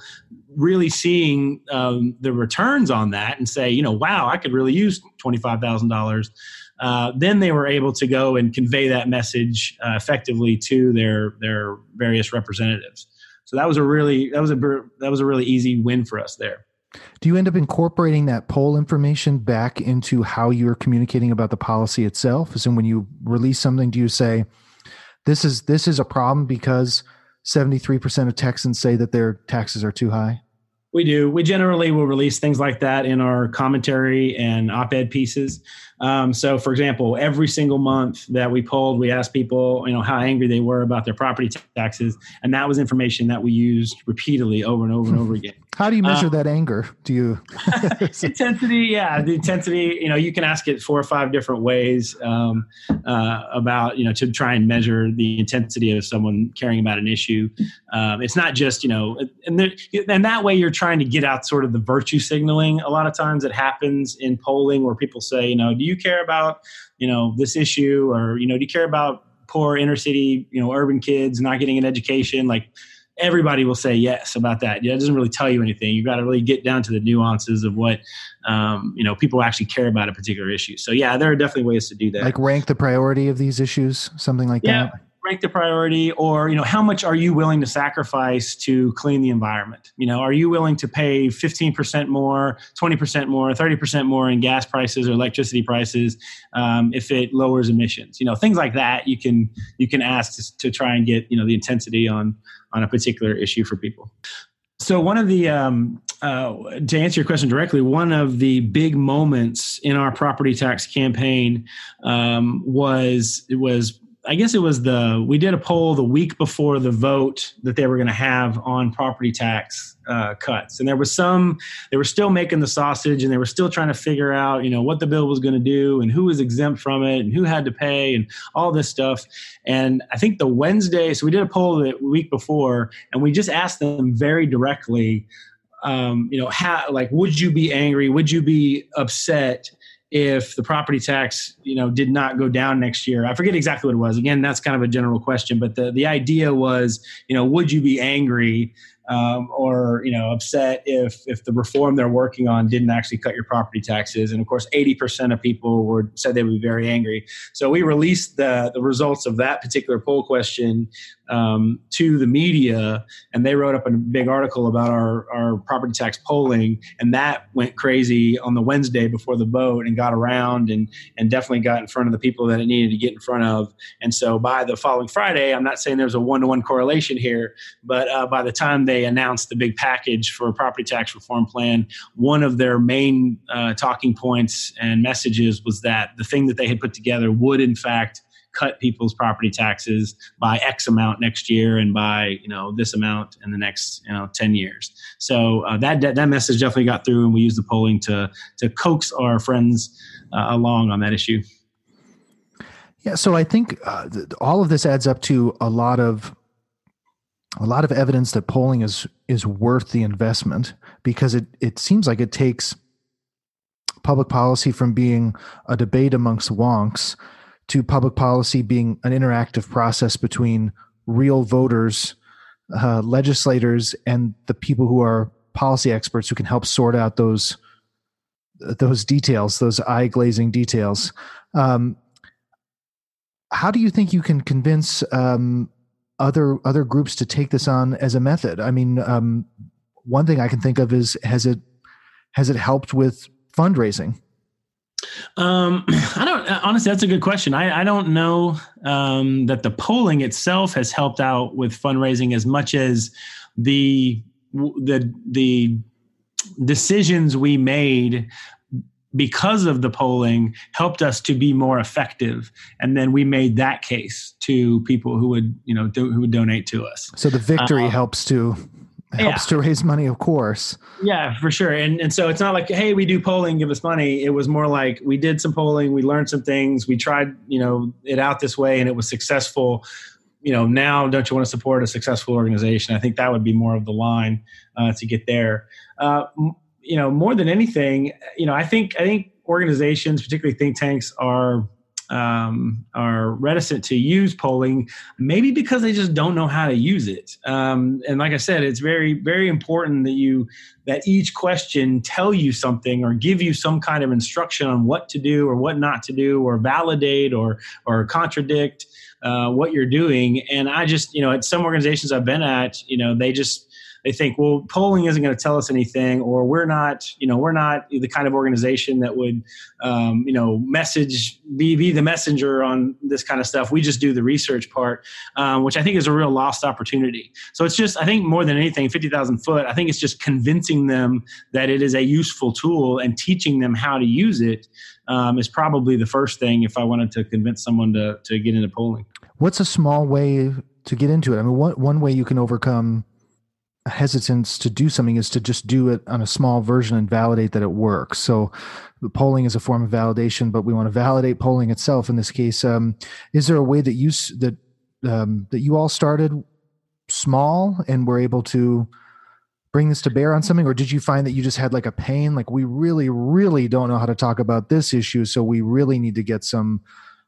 really seeing um, the returns on that and say, you know, wow, I could really use $25,000. Uh, then they were able to go and convey that message uh, effectively to their their various representatives. So that was a really that was a that was a really easy win for us there. Do you end up incorporating that poll information back into how you're communicating about the policy itself? So when you release something, do you say this is this is a problem because 73% of Texans say that their taxes are too high? We do. We generally will release things like that in our commentary and op-ed pieces. Um, so, for example, every single month that we polled, we asked people, you know, how angry they were about their property taxes, and that was information that we used repeatedly over and over and over again. How do you measure uh, that anger? Do you intensity? Yeah, the intensity. You know, you can ask it four or five different ways um, uh, about you know to try and measure the intensity of someone caring about an issue. Um, it's not just you know, and there, and that way you're trying to get out sort of the virtue signaling. A lot of times it happens in polling where people say, you know, do you care about you know this issue, or you know, do you care about poor inner city, you know, urban kids not getting an education, like everybody will say yes about that. It doesn't really tell you anything. You've got to really get down to the nuances of what um, you know people actually care about a particular issue. So yeah, there are definitely ways to do that. Like rank the priority of these issues, something like yeah. that rank the priority or you know how much are you willing to sacrifice to clean the environment? You know are you willing to pay 15% more 20% more 30% more in gas prices or electricity prices um, if it lowers emissions? You know things like that you can you can ask to, to try and get you know the intensity on on a particular issue for people. So one of the um, uh, to answer your question directly, one of the big moments in our property tax campaign um, was was I guess it was the we did a poll the week before the vote that they were going to have on property tax uh, cuts, and there was some they were still making the sausage, and they were still trying to figure out you know what the bill was going to do and who was exempt from it and who had to pay and all this stuff. And I think the Wednesday, so we did a poll the week before, and we just asked them very directly, um, you know, how like would you be angry? Would you be upset? If the property tax you know did not go down next year? I forget exactly what it was. Again that's kind of a general question but the, the idea was you know would you be angry um, or you know upset if if the reform they're working on didn't actually cut your property taxes. And of course 80% of people were said they would be very angry. So we released the the results of that particular poll question um, to the media, and they wrote up a big article about our, our property tax polling, and that went crazy on the Wednesday before the vote and got around and and definitely got in front of the people that it needed to get in front of. And so by the following Friday, I'm not saying there's a one to one correlation here, but uh, by the time they announced the big package for a property tax reform plan, one of their main uh, talking points and messages was that the thing that they had put together would in fact cut people's property taxes by X amount next year and by you know this amount in the next you know ten years. So uh, that, that, message definitely got through, and we used the polling to to coax our friends uh, along on that issue. Yeah, so I think uh, all of this adds up to a lot of a lot of evidence that polling is is worth the investment because it it seems like it takes public policy from being a debate amongst wonks to public policy being an interactive process between real voters, uh, legislators, and the people who are policy experts who can help sort out those those details, those eye glazing details. Um, how do you think you can convince um, other other groups to take this on as a method? I mean, um, one thing I can think of is has it has it helped with fundraising? Um, I don't honestly. That's a good question. I, I don't know um, that the polling itself has helped out with fundraising as much as the the the decisions we made because of the polling helped us to be more effective. And then we made that case to people who would you know do, who would donate to us. So the victory uh, helps to helps yeah. to raise money of course. Yeah for sure. And and so it's not like hey we do polling give us money. It was more like we did some polling we learned some things we tried you know it out this way and it was successful. You know now don't you want to support a successful organization? I think that would be more of the line uh, to get there. Uh, you know, more than anything, you know, I think I think organizations, particularly think tanks, are um, are reticent to use polling, maybe because they just don't know how to use it. Um, and like I said, it's very very important that you that each question tell you something or give you some kind of instruction on what to do or what not to do or validate or or contradict uh, what you're doing. And I just you know at some organizations I've been at, you know, they just they think, well, polling isn't going to tell us anything, or we're not, you know, we're not the kind of organization that would, um, you know, message be be the messenger on this kind of stuff. We just do the research part, um, which I think is a real lost opportunity. So it's just, I think, more than anything, fifty thousand foot. I think it's just convincing them that it is a useful tool and teaching them how to use it um, is probably the first thing if I wanted to convince someone to to get into polling. What's a small way to get into it? I mean, one one way you can overcome hesitance to do something is to just do it on a small version and validate that it works. So polling is a form of validation, but we want to validate polling itself. In this case, um, is there a way that you that um, that you all started small and were able to bring this to bear on something, or did you find that you just had like a pain, like we really, really don't know how to talk about this issue, so we really need to get some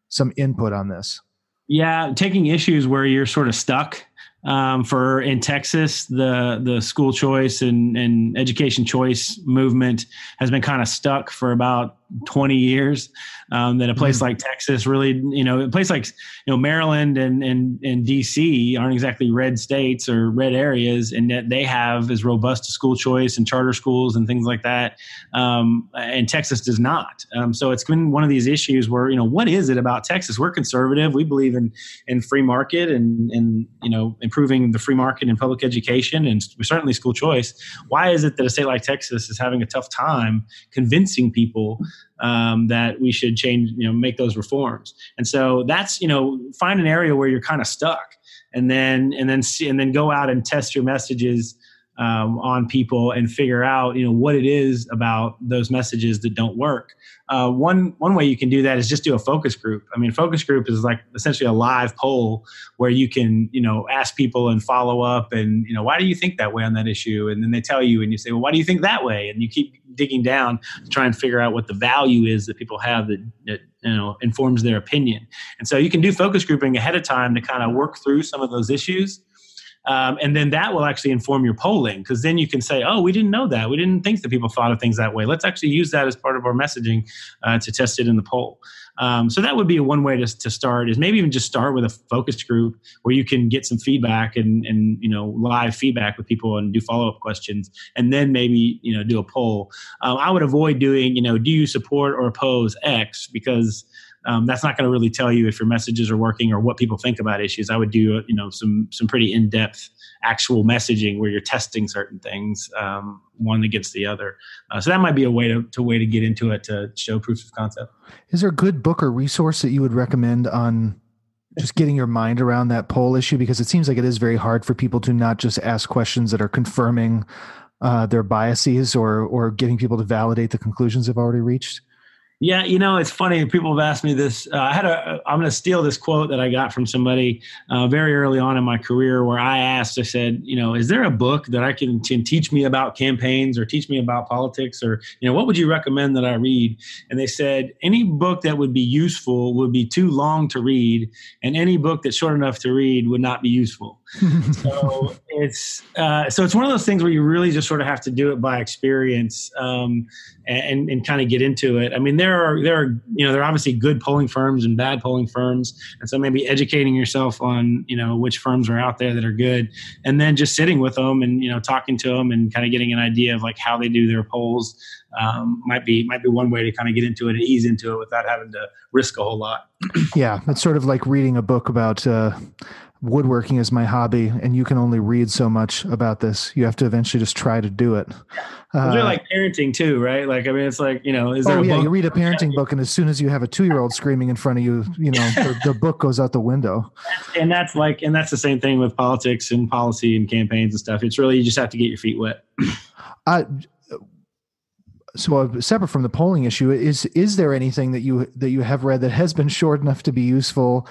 some input on this? Yeah, taking issues where you're sort of stuck um, for in Texas, the the school choice and, and education choice movement has been kind of stuck for about 20 years um, that a place mm like Texas really, you know, a place like, you know, Maryland and, and, and DC aren't exactly red states or red areas and that they have as robust a school choice and charter schools and things like that. Um, and Texas does not. Um, so it's been one of these issues where, you know, what is it about Texas? We're conservative. We believe in, in free market and, and, you know, improving the free market in public education and certainly school choice. Why is it that a state like Texas is having a tough time convincing people um, that we should change, you know, make those reforms. And so that's, you know, find an area where you're kind of stuck and then, and then see, and then go out and test your messages um, on people and figure out, you know, what it is about those messages that don't work. Uh, one one way you can do that is just do a focus group. I mean, focus group is like essentially a live poll where you can you know ask people and follow up and you know why do you think that way on that issue, and then they tell you and you say, well, why do you think that way, and you keep digging down to try and figure out what the value is that people have that, that you know informs their opinion. And so you can do focus grouping ahead of time to kind of work through some of those issues um, and then that will actually inform your polling because then you can say, oh, we didn't know that. We didn't think that people thought of things that way. Let's actually use that as part of our messaging uh, to test it in the poll. Um, so that would be one way to, to start is maybe even just start with a focus group where you can get some feedback and, and you know live feedback with people and do follow-up questions and then maybe you know do a poll um, i would avoid doing you know do you support or oppose x because um, that's not going to really tell you if your messages are working or what people think about issues. I would do you know some some pretty in depth actual messaging where you're testing certain things um, one against the other. Uh, so that might be a way to, to way to get into it to show proof of concept. Is there a good book or resource that you would recommend on just getting your mind around that poll issue because it seems like it is very hard for people to not just ask questions that are confirming uh, their biases or or getting people to validate the conclusions they've already reached. Yeah, you know, it's funny. People have asked me this. Uh, I had a. I'm going to steal this quote that I got from somebody uh, very early on in my career, where I asked. I said, you know, is there a book that I can, can teach me about campaigns or teach me about politics, or you know, what would you recommend that I read? And they said any book that would be useful would be too long to read, and any book that's short enough to read would not be useful. So it's uh, so it's one of those things where you really just sort of have to do it by experience um, and and kind of get into it. I mean, there are there are you know there are obviously good polling firms and bad polling firms, and so maybe educating yourself on you know which firms are out there that are good, and then just sitting with them and you know talking to them and kind of getting an idea of like how they do their polls um, might be might be one way to kind of get into it and ease into it without having to risk a whole lot. yeah, it's sort of like reading a book about. Uh, woodworking is my hobby and you can only read so much about this. You have to eventually just try to do it. Uh, they're like parenting too right? Like i mean it's like you know is there oh yeah book? you read a parenting book and as soon as you have a two-year-old screaming in front of you you know the, the, book goes out the window. And that's like and that's the same thing with politics and policy and campaigns and stuff. It's really you just have to get your feet wet. Uh, so separate from the polling issue is is there anything that you that you have read that has been short enough to be useful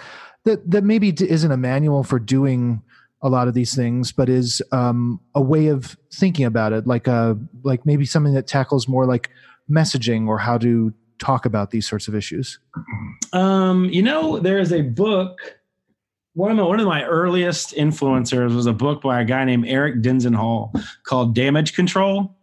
that that maybe isn't a manual for doing a lot of these things, but is um, a way of thinking about it, like a uh, like maybe something that tackles more like messaging or how to talk about these sorts of issues. Um, you know, there is a book. One of my one of my earliest influencers was a book by a guy named Eric Dezenhall called Damage Control,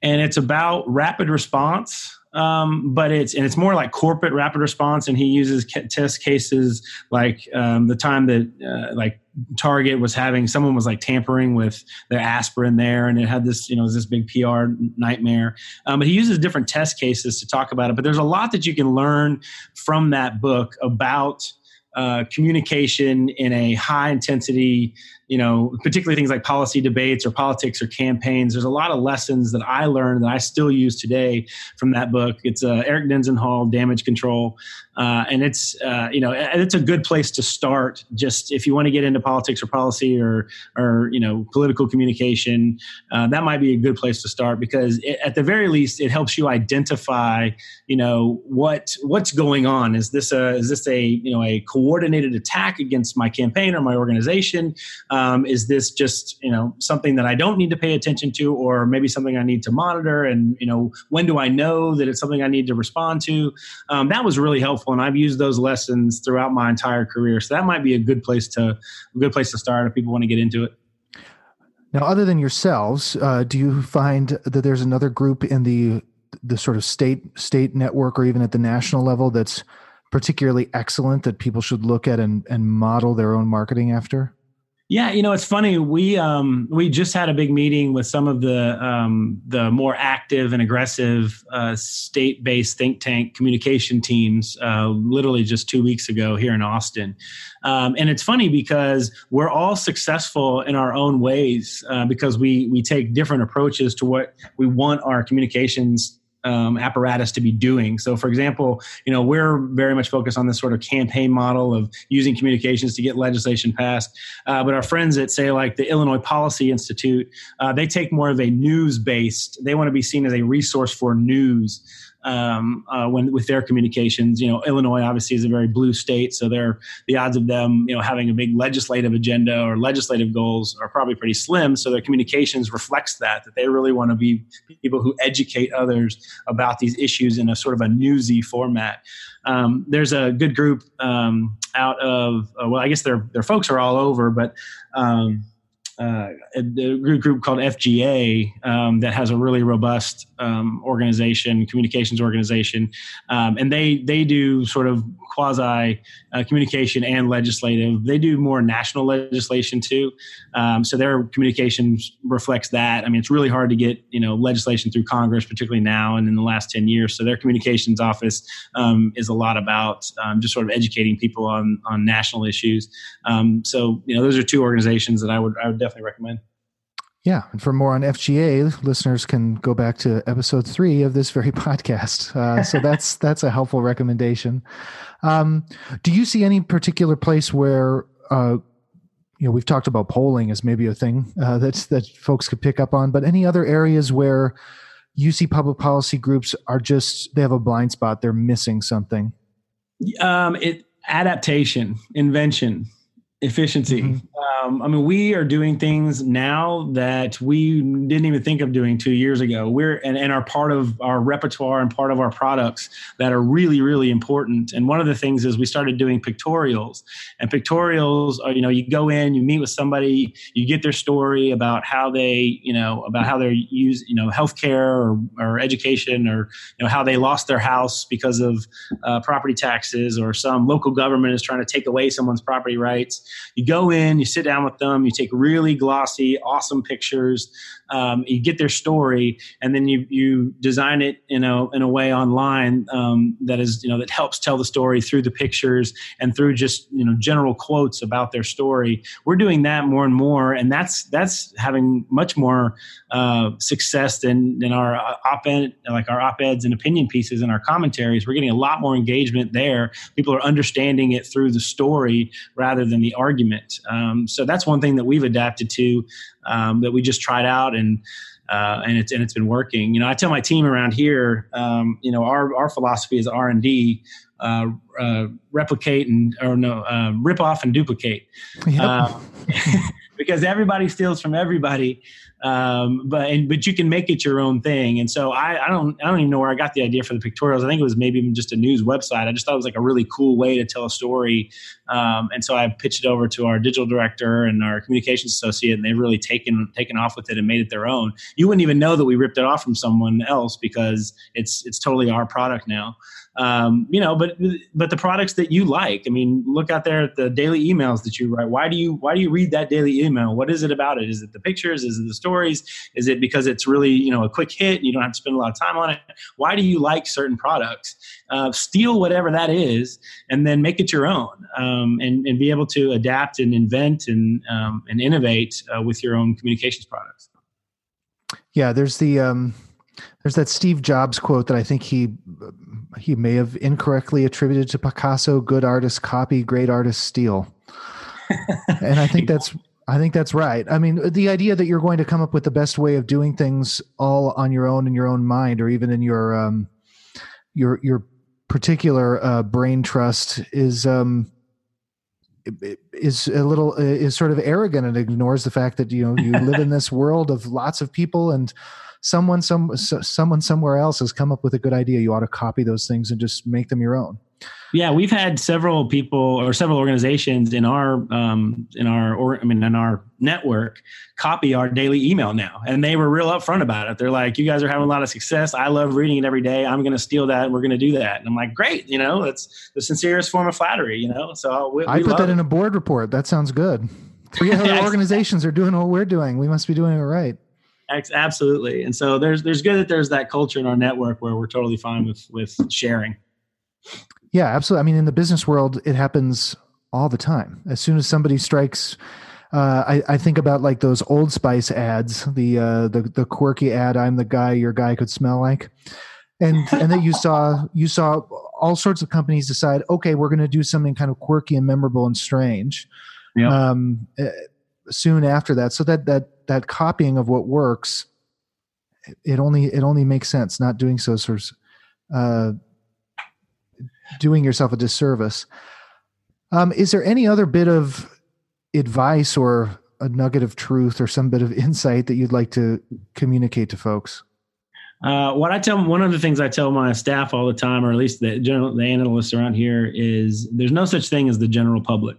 and it's about rapid response um, but it's and it's more like corporate rapid response, and he uses test cases like um, the time that uh, like Target was having someone was like tampering with their aspirin there, and it had this you know this big PR nightmare. Um, but he uses different test cases to talk about it. But there's a lot that you can learn from that book about uh, communication in a high intensity you know, particularly things like policy debates or politics or campaigns. There's a lot of lessons that I learned that I still use today from that book. It's uh, Eric Dezenhall, Damage Control, uh, and it's uh, you know it's a good place to start. Just if you want to get into politics or policy or or you know political communication, uh, that might be a good place to start because it, at the very least it helps you identify you know what what's going on. Is this a is this a you know a coordinated attack against my campaign or my organization? Um, is this just you know something that I don't need to pay attention to, or maybe something I need to monitor? And you know when do I know that it's something I need to respond to? Um, that was really helpful, and I've used those lessons throughout my entire career. So that might be a good place to a good place to start if people want to get into it. Now, other than yourselves, uh, do you find that there's another group in the the sort of state state network or even at the national level that's particularly excellent that people should look at and, and model their own marketing after? Yeah, you know, it's funny. We um, we just had a big meeting with some of the um, the more active and aggressive uh, state based think tank communication teams, uh, literally just two weeks ago here in Austin. Um, and it's funny because we're all successful in our own ways uh, because we we take different approaches to what we want our communications um, apparatus to be doing. So, for example, you know we're very much focused on this sort of campaign model of using communications to get legislation passed. Uh, but our friends at say like the Illinois Policy Institute, uh, they take more of a news based. They want to be seen as a resource for news um, uh, when with their communications. You know, Illinois obviously is a very blue state, so they're the odds of them you know having a big legislative agenda or legislative goals are probably pretty slim. So their communications reflects that that they really want to be people who educate others about these issues in a sort of a newsy format. Um, there's a good group um, out of uh, well, I guess their their folks are all over, but um, uh, a, a, group called FGA um, that has a really robust um, organization, communications organization, um, and they they do sort of quasi uh, communication and legislative. They do more national legislation too, um, so their communications reflects that. I mean, it's really hard to get you know legislation through Congress, particularly now and in the last ten years. So their communications office um, is a lot about um, just sort of educating people on on national issues. so you know, those are two organizations that I would I would definitely recommend. Yeah, and for more on FGA, listeners can go back to episode three of this very podcast. Uh, so that's that's a helpful recommendation. Um, do you see any particular place where uh, you know we've talked about polling as maybe a thing uh, that that folks could pick up on, but any other areas where you see public policy groups are just they have a blind spot, they're missing something. Um, it adaptation, invention, efficiency. Mm-hmm. Um, I mean, we are doing things now that we didn't even think of doing two years ago. We're and, and are part of our repertoire and part of our products that are really, really important. And one of the things is we started doing pictorials. And pictorials are, you know, you go in, you meet with somebody, you get their story about how they, you know, about how they're use, you know, healthcare or, or education or, you know, how they lost their house because of uh, property taxes or some local government is trying to take away someone's property rights. You go in, you sit down with them, you take really glossy, awesome pictures, um, you get their story, and then you you design it you know in a way online um, that is you know that helps tell the story through the pictures and through just you know general quotes about their story. We're doing that more and more, and that's that's having much more uh, success than than our uh, op-ed like our op-eds and opinion pieces and our commentaries. We're getting a lot more engagement there. People are understanding it through the story rather than the argument. Um, so that's one thing that we've adapted to um, that we just tried out and uh, and it's and it's been working. You know, I tell my team around here, um, you know, our our philosophy is R and D, uh, uh, replicate and or no, uh, rip off and duplicate, yep. Um, because everybody steals from everybody um, but and, but you can make it your own thing. And so I, I don't I don't even know where I got the idea for the pictorials. I think it was maybe even just a news website. I just thought it was like a really cool way to tell a story. Um, and so I pitched it over to our digital director and our communications associate, and they've really taken taken off with it and made it their own. You wouldn't even know that we ripped it off from someone else because it's it's totally our product now um, you know but but the products that you like i mean look out there at the daily emails that you write why do you why do you read that daily email what is it about it is it the pictures is it the stories? Is it because it's really you know a quick hit and you don't have to spend a lot of time on it? Why do you like certain products? Uh, steal whatever that is and then make it your own um, and, and be able to adapt and invent and um, and innovate uh, with your own communications products. Yeah there's the um there's that Steve Jobs quote that I think he he may have incorrectly attributed to Picasso: "Good artists copy, great artists steal." and I think that's I think that's right. I mean, the idea that you're going to come up with the best way of doing things all on your own in your own mind, or even in your um, your your particular uh, brain trust, is um, is a little is sort of arrogant and ignores the fact that you know you live in this world of lots of people and someone some someone somewhere else has come up with a good idea you ought to copy those things and just make them your own yeah we've had several people or several organizations in our um, in our or i mean in our network copy our daily email now and they were real upfront about it. They're like you guys are having a lot of success. I love reading it every day. I'm going to steal that. We're going to do that. And i'm like great you know it's the sincerest form of flattery you know? So we, i put that it. in a board report. That sounds good. Three other organizations are doing what we're doing. We must be doing it right. Absolutely. And so there's there's good that there's that culture in our network where we're totally fine with with sharing. Yeah, absolutely. I mean, in the business world, it happens all the time. As soon as somebody strikes, uh, I, I think about like those Old Spice ads, the uh, the the quirky ad, "I'm the guy your guy could smell like," and and that you saw you saw all sorts of companies decide, okay, we're going to do something kind of quirky and memorable and strange. Yeah. Um, eh, soon after that, so that that that copying of what works it only it only makes sense not doing so sort of uh, doing yourself a disservice. Um, is there any other bit of advice or a nugget of truth or some bit of insight that you'd like to communicate to folks? Uh, what I tell one of the things I tell my staff all the time, or at least the general the analysts around here, is there's no such thing as the general public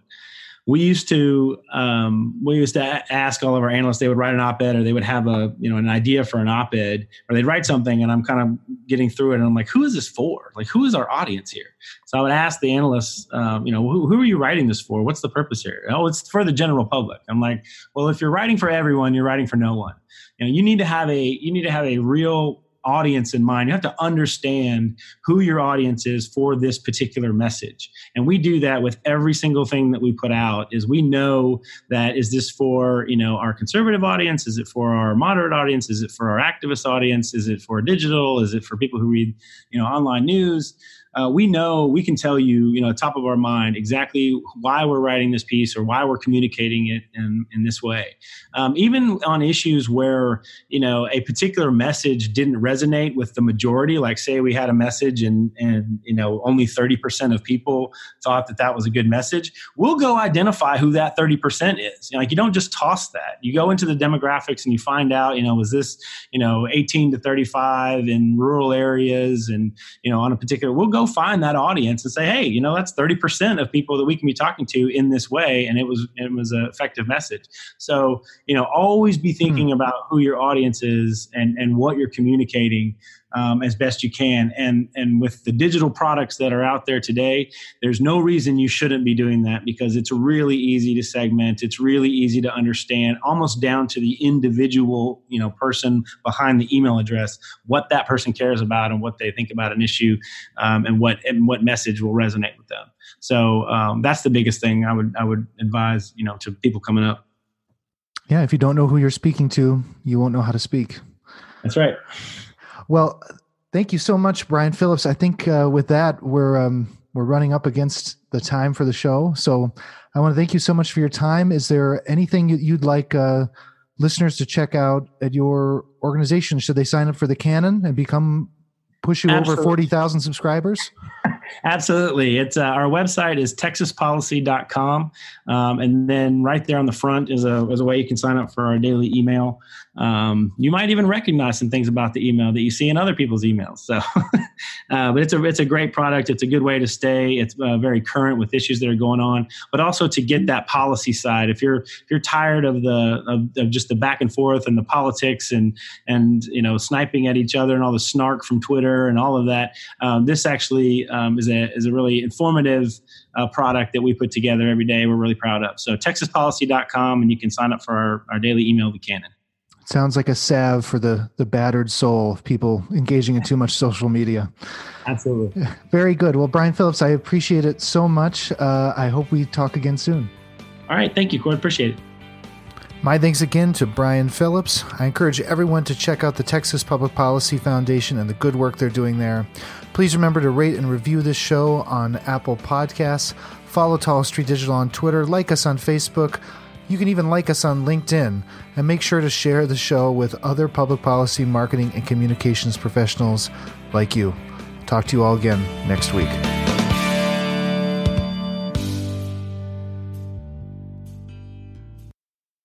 we used to um, we used to ask all of our analysts they would write an op-ed or they would have a you know an idea for an op-ed or they'd write something and i'm kind of getting through it and i'm like who is this for? Like who is our audience here? So i would ask the analysts um, you know who, who are you writing this for? What's the purpose here? Oh it's for the general public. I'm like well if you're writing for everyone you're writing for no one. You know you need to have a you need to have a real audience in mind. You have to understand who your audience is for this particular message. And we do that with every single thing that we put out is we know that is this for, you know, our conservative audience? Is it for our moderate audience? Is it for our activist audience? Is it for digital? Is it for people who read, you know, online news? Uh, we know we can tell you, you know, top of our mind exactly why we're writing this piece or why we're communicating it in, in this way. Um, even on issues where, you know, a particular message didn't resonate with the majority, like say we had a message and, and you know, only 30% of people thought that that was a good message, we'll go identify who that 30% is. You know, like you don't just toss that. You go into the demographics and you find out, you know, was this, you know, 18 to 35 in rural areas and, you know, on a particular, we'll go find that audience and say, hey, you know, that's 30% of people that we can be talking to in this way. And it was it was an effective message. So, you know, always be thinking mm-hmm. about who your audience is and, and what you're communicating um, as best you can. And and with the digital products that are out there today, there's no reason you shouldn't be doing that because it's really easy to segment. It's really easy to understand, almost down to the individual you know person behind the email address, what that person cares about and what they think about an issue, um, and what and what message will resonate with them. So um, that's the biggest thing I would I would advise you know to people coming up. Yeah, if you don't know who you're speaking to, you won't know how to speak. That's right. Well, thank you so much, Brian Phillips. I think uh, with that, we're um, we're running up against the time for the show. So I want to thank you so much for your time. Is there anything you'd like uh, listeners to check out at your organization? Should they sign up for the Cannon and become push you Absolutely. over 40,000 subscribers? Absolutely. It's uh, our website is texaspolicy.com. Um, and then right there on the front is a, is a way you can sign up for our daily email. Um, you might even recognize some things about the email that you see in other people's emails. So, uh, but it's a it's a great product. It's a good way to stay. It's uh, very current with issues that are going on, but also to get that policy side. If you're if you're tired of the of, of just the back and forth and the politics and and you know sniping at each other and all the snark from Twitter and all of that, um, this actually um, is a is a really informative uh, product that we put together every day. We're really proud of. So TexasPolicy.com, and you can sign up for our, our daily email to Cannon. Sounds like a salve for the the battered soul of people engaging in too much social media. Absolutely. Very good. Well, Brian Phillips, I appreciate it so much. Uh, I hope we talk again soon. All right. Thank you, Cord. Appreciate it. My thanks again to Brian Phillips. I encourage everyone to check out the Texas Public Policy Foundation and the good work they're doing there. Please remember to rate and review this show on Apple Podcasts. Follow Tall Street Digital on Twitter. Like us on Facebook. You can even like us on LinkedIn and make sure to share the show with other public policy, marketing, and communications professionals like you. Talk to you all again next week.